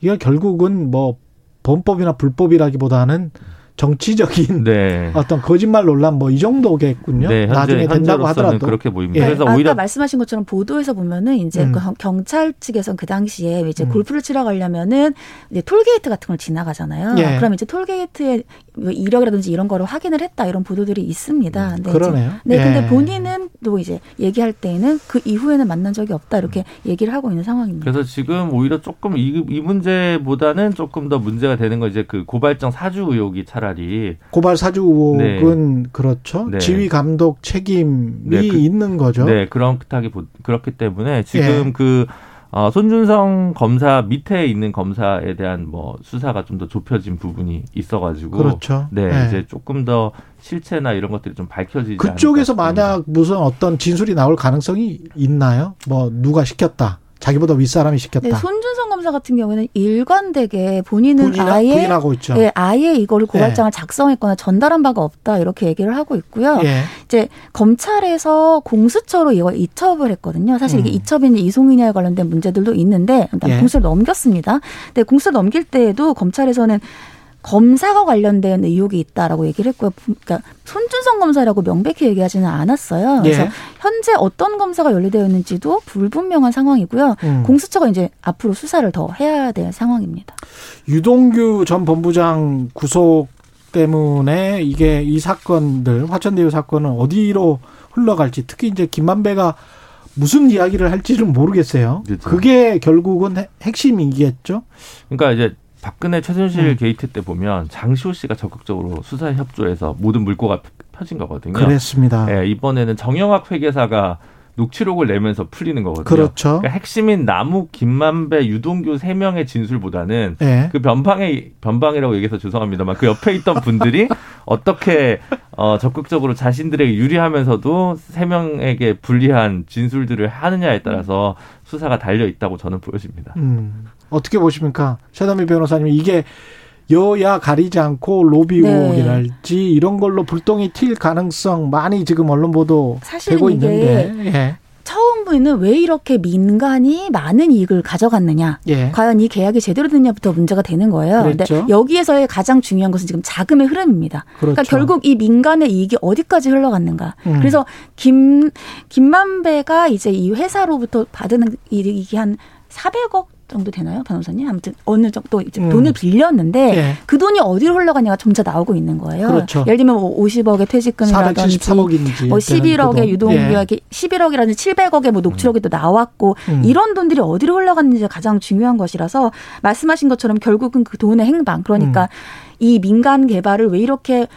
이게 결국은 뭐 범법이나 불법이라기보다는 정치적인 네. 어떤 거짓말 논란 뭐 이 정도겠군요. 네, 현재, 나중에 된다고 하더라도 그렇게 보입니다. 네. 그래서 오히려 아까 말씀하신 것처럼 보도에서 보면은 이제 음. 그 경찰 측에서는 그 당시에 이제 음. 골프를 치러 가려면은 이제 톨게이트 같은 걸 지나가잖아요. 예. 그럼 이제 톨게이트에 뭐 이력이라든지 이런 거를 확인을 했다 이런 보도들이 있습니다. 음, 네, 그러네요. 네, 예. 근데 본인은 또 이제 얘기할 때에는 그 이후에는 만난 적이 없다 이렇게 얘기를 하고 있는 상황입니다. 그래서 지금 오히려 조금 이, 이 문제보다는 조금 더 문제가 되는 거 이제 그 고발장 사주 의혹이 차 라리 고발 사주 의혹은 네. 그렇죠. 네. 지휘 감독 책임이 네, 그, 있는 거죠. 네, 그렇다기 그렇기 때문에 지금 예. 그 어, 손준성 검사 밑에 있는 검사에 대한 뭐 수사가 좀 더 좁혀진 부분이 있어가지고 그렇죠. 네, 네, 이제 조금 더 실체나 이런 것들이 좀 밝혀지지 그쪽에서 만약 무슨 어떤 진술이 나올 가능성이 있나요? 뭐 누가 시켰다. 자기보다 윗사람이 시켰다. 네, 손준성 검사 같은 경우는 일관되게 본인은 부인하, 아예 부인하고 있죠. 예, 아예 이거를 고발장을 예. 작성했거나 전달한 바가 없다 이렇게 얘기를 하고 있고요. 예. 이제 검찰에서 공수처로 이걸 이첩을 했거든요. 사실 이게 음. 이첩이냐 이송이냐에 관련된 문제들도 있는데 예. 공수를 넘겼습니다. 근데 공수를 넘길 때에도 검찰에서는 검사가 관련된 의혹이 있다라고 얘기를 했고요. 그러니까 손준성 검사라고 명백히 얘기하지는 않았어요. 그래서 예. 현재 어떤 검사가 연루되어 있는지도 불분명한 상황이고요. 음. 공수처가 이제 앞으로 수사를 더 해야 될 상황입니다. 유동규 전 본부장 구속 때문에 이게 이 사건들 화천대유 사건은 어디로 흘러갈지 특히 이제 김만배가 무슨 이야기를 할지는 모르겠어요. 그렇죠. 그게 결국은 핵심이겠죠. 그러니까 이제 박근혜 최순실 음. 게이트 때 보면 장시호 씨가 적극적으로 수사에 협조해서 모든 물꼬가 터진 거거든요. 그렇습니다. 네, 이번에는 정영학 회계사가 녹취록을 내면서 풀리는 거거든요. 그렇죠. 그러니까 핵심인 남욱, 김만배, 유동규 세 명의 진술보다는 네. 그 변방의 변방이라고 얘기해서 죄송합니다만 그 옆에 있던 분들이 어떻게 어, 적극적으로 자신들에게 유리하면서도 세 명에게 불리한 진술들을 하느냐에 따라서 수사가 달려 있다고 저는 보여집니다. 음. 어떻게 보십니까? 최담미 변호사님 이게 여야 가리지 않고 로비 네. 의혹이랄지 이런 걸로 불똥이 튈 가능성 많이 지금 언론 보도 되고 있는데 예. 처음에는 왜 이렇게 민간이 많은 이익을 가져갔느냐, 예. 과연 이 계약이 제대로 됐냐부터 문제가 되는 거예요. 그런데 여기에서의 가장 중요한 것은 지금 자금의 흐름입니다. 그러니까 그렇죠. 그러니까 결국 이 민간의 이익이 어디까지 흘러갔는가. 음. 그래서 김 김만배가 이제 이 회사로부터 받은 이익이 한 400억 정도 되나요, 변호사님? 아무튼 어느 정도 이제 음. 돈을 빌렸는데 예. 그 돈이 어디로 흘러가냐가 점차 나오고 있는 거예요. 그렇죠. 예를 들면 뭐 50억의 퇴직금이라든지 뭐 11억의 유동규약이 예. 11억이라든지 700억의 뭐 녹취록이 음. 또 나왔고 음. 이런 돈들이 어디로 흘러갔는지가 가장 중요한 것이라서 말씀하신 것처럼 결국은 그 돈의 행방 그러니까 음. 이 민간 개발을 왜 이렇게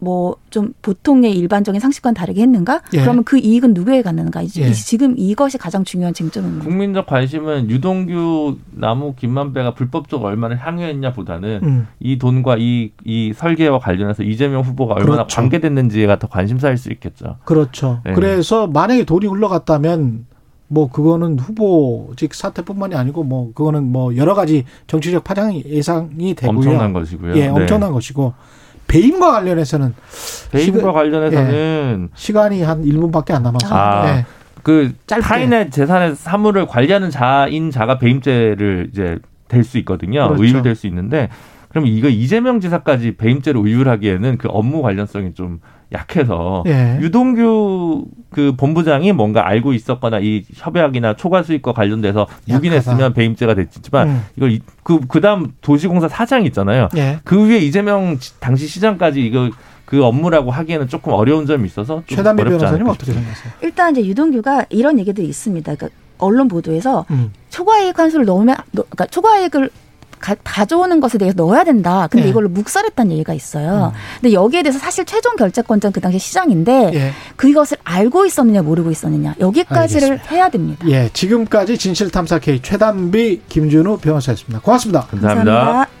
뭐 좀 보통의 일반적인 상식과는 다르게 했는가? 예. 그러면 그 이익은 누구에게 갔는가? 예. 지금 이것이 가장 중요한 쟁점입니다. 국민적 관심은 유동규 나무 김만배가 불법적으로 얼마나 향유했냐보다는 음. 이 돈과 이, 이 설계와 관련해서 이재명 후보가 얼마나 그렇죠. 관계됐는지가 더 관심사일 수 있겠죠. 그렇죠. 네. 그래서 만약에 돈이 흘러갔다면 뭐 그거는 후보직 사태뿐만이 아니고 뭐 그거는 뭐 여러 가지 정치적 파장이 예상이 되고요. 엄청난 것이고요. 예, 엄청난 네. 것이고 배임과 관련해서는 배임과 시간, 관련해서는 예, 시간이 한 1분밖에 안 남았어요. 아, 네. 그 짧게. 타인의 재산의 사물을 관리하는 자인 자가 배임죄를 이제 될 수 있거든요. 그렇죠. 의율될 수 있는데 그럼 이거 이재명 지사까지 배임죄로 의율하기에는 그 업무 관련성이 좀 약해서 예. 유동규 그 본부장이 뭔가 알고 있었거나 이 협약이나 초과 수익과 관련돼서 묵인했으면 배임죄가 됐지만 음. 이걸 그 그다음 도시공사 사장 있잖아요. 예. 그 위에 이재명 당시 시장까지 이거 그 업무라고 하기에는 조금 어려운 점이 있어서 최단미 변호사님 어떻게 생각하세요? 일단 이제 유동규가 이런 얘기들이 있습니다. 그러니까 언론 보도에서 음. 초과이익 환수를 넣으면 그러니까 초과이익을 가, 져오는 것에 대해서 넣어야 된다. 근데 예. 이걸로 묵살했다는 얘기가 있어요. 음. 근데 여기에 대해서 사실 최종 결재권자는 그 당시 시장인데 예. 그것을 알고 있었느냐 모르고 있었느냐 여기까지를 알겠습니다. 해야 됩니다. 예, 지금까지 진실탐사 K 최단비 김준우 변호사였습니다. 고맙습니다 감사합니다. 감사합니다.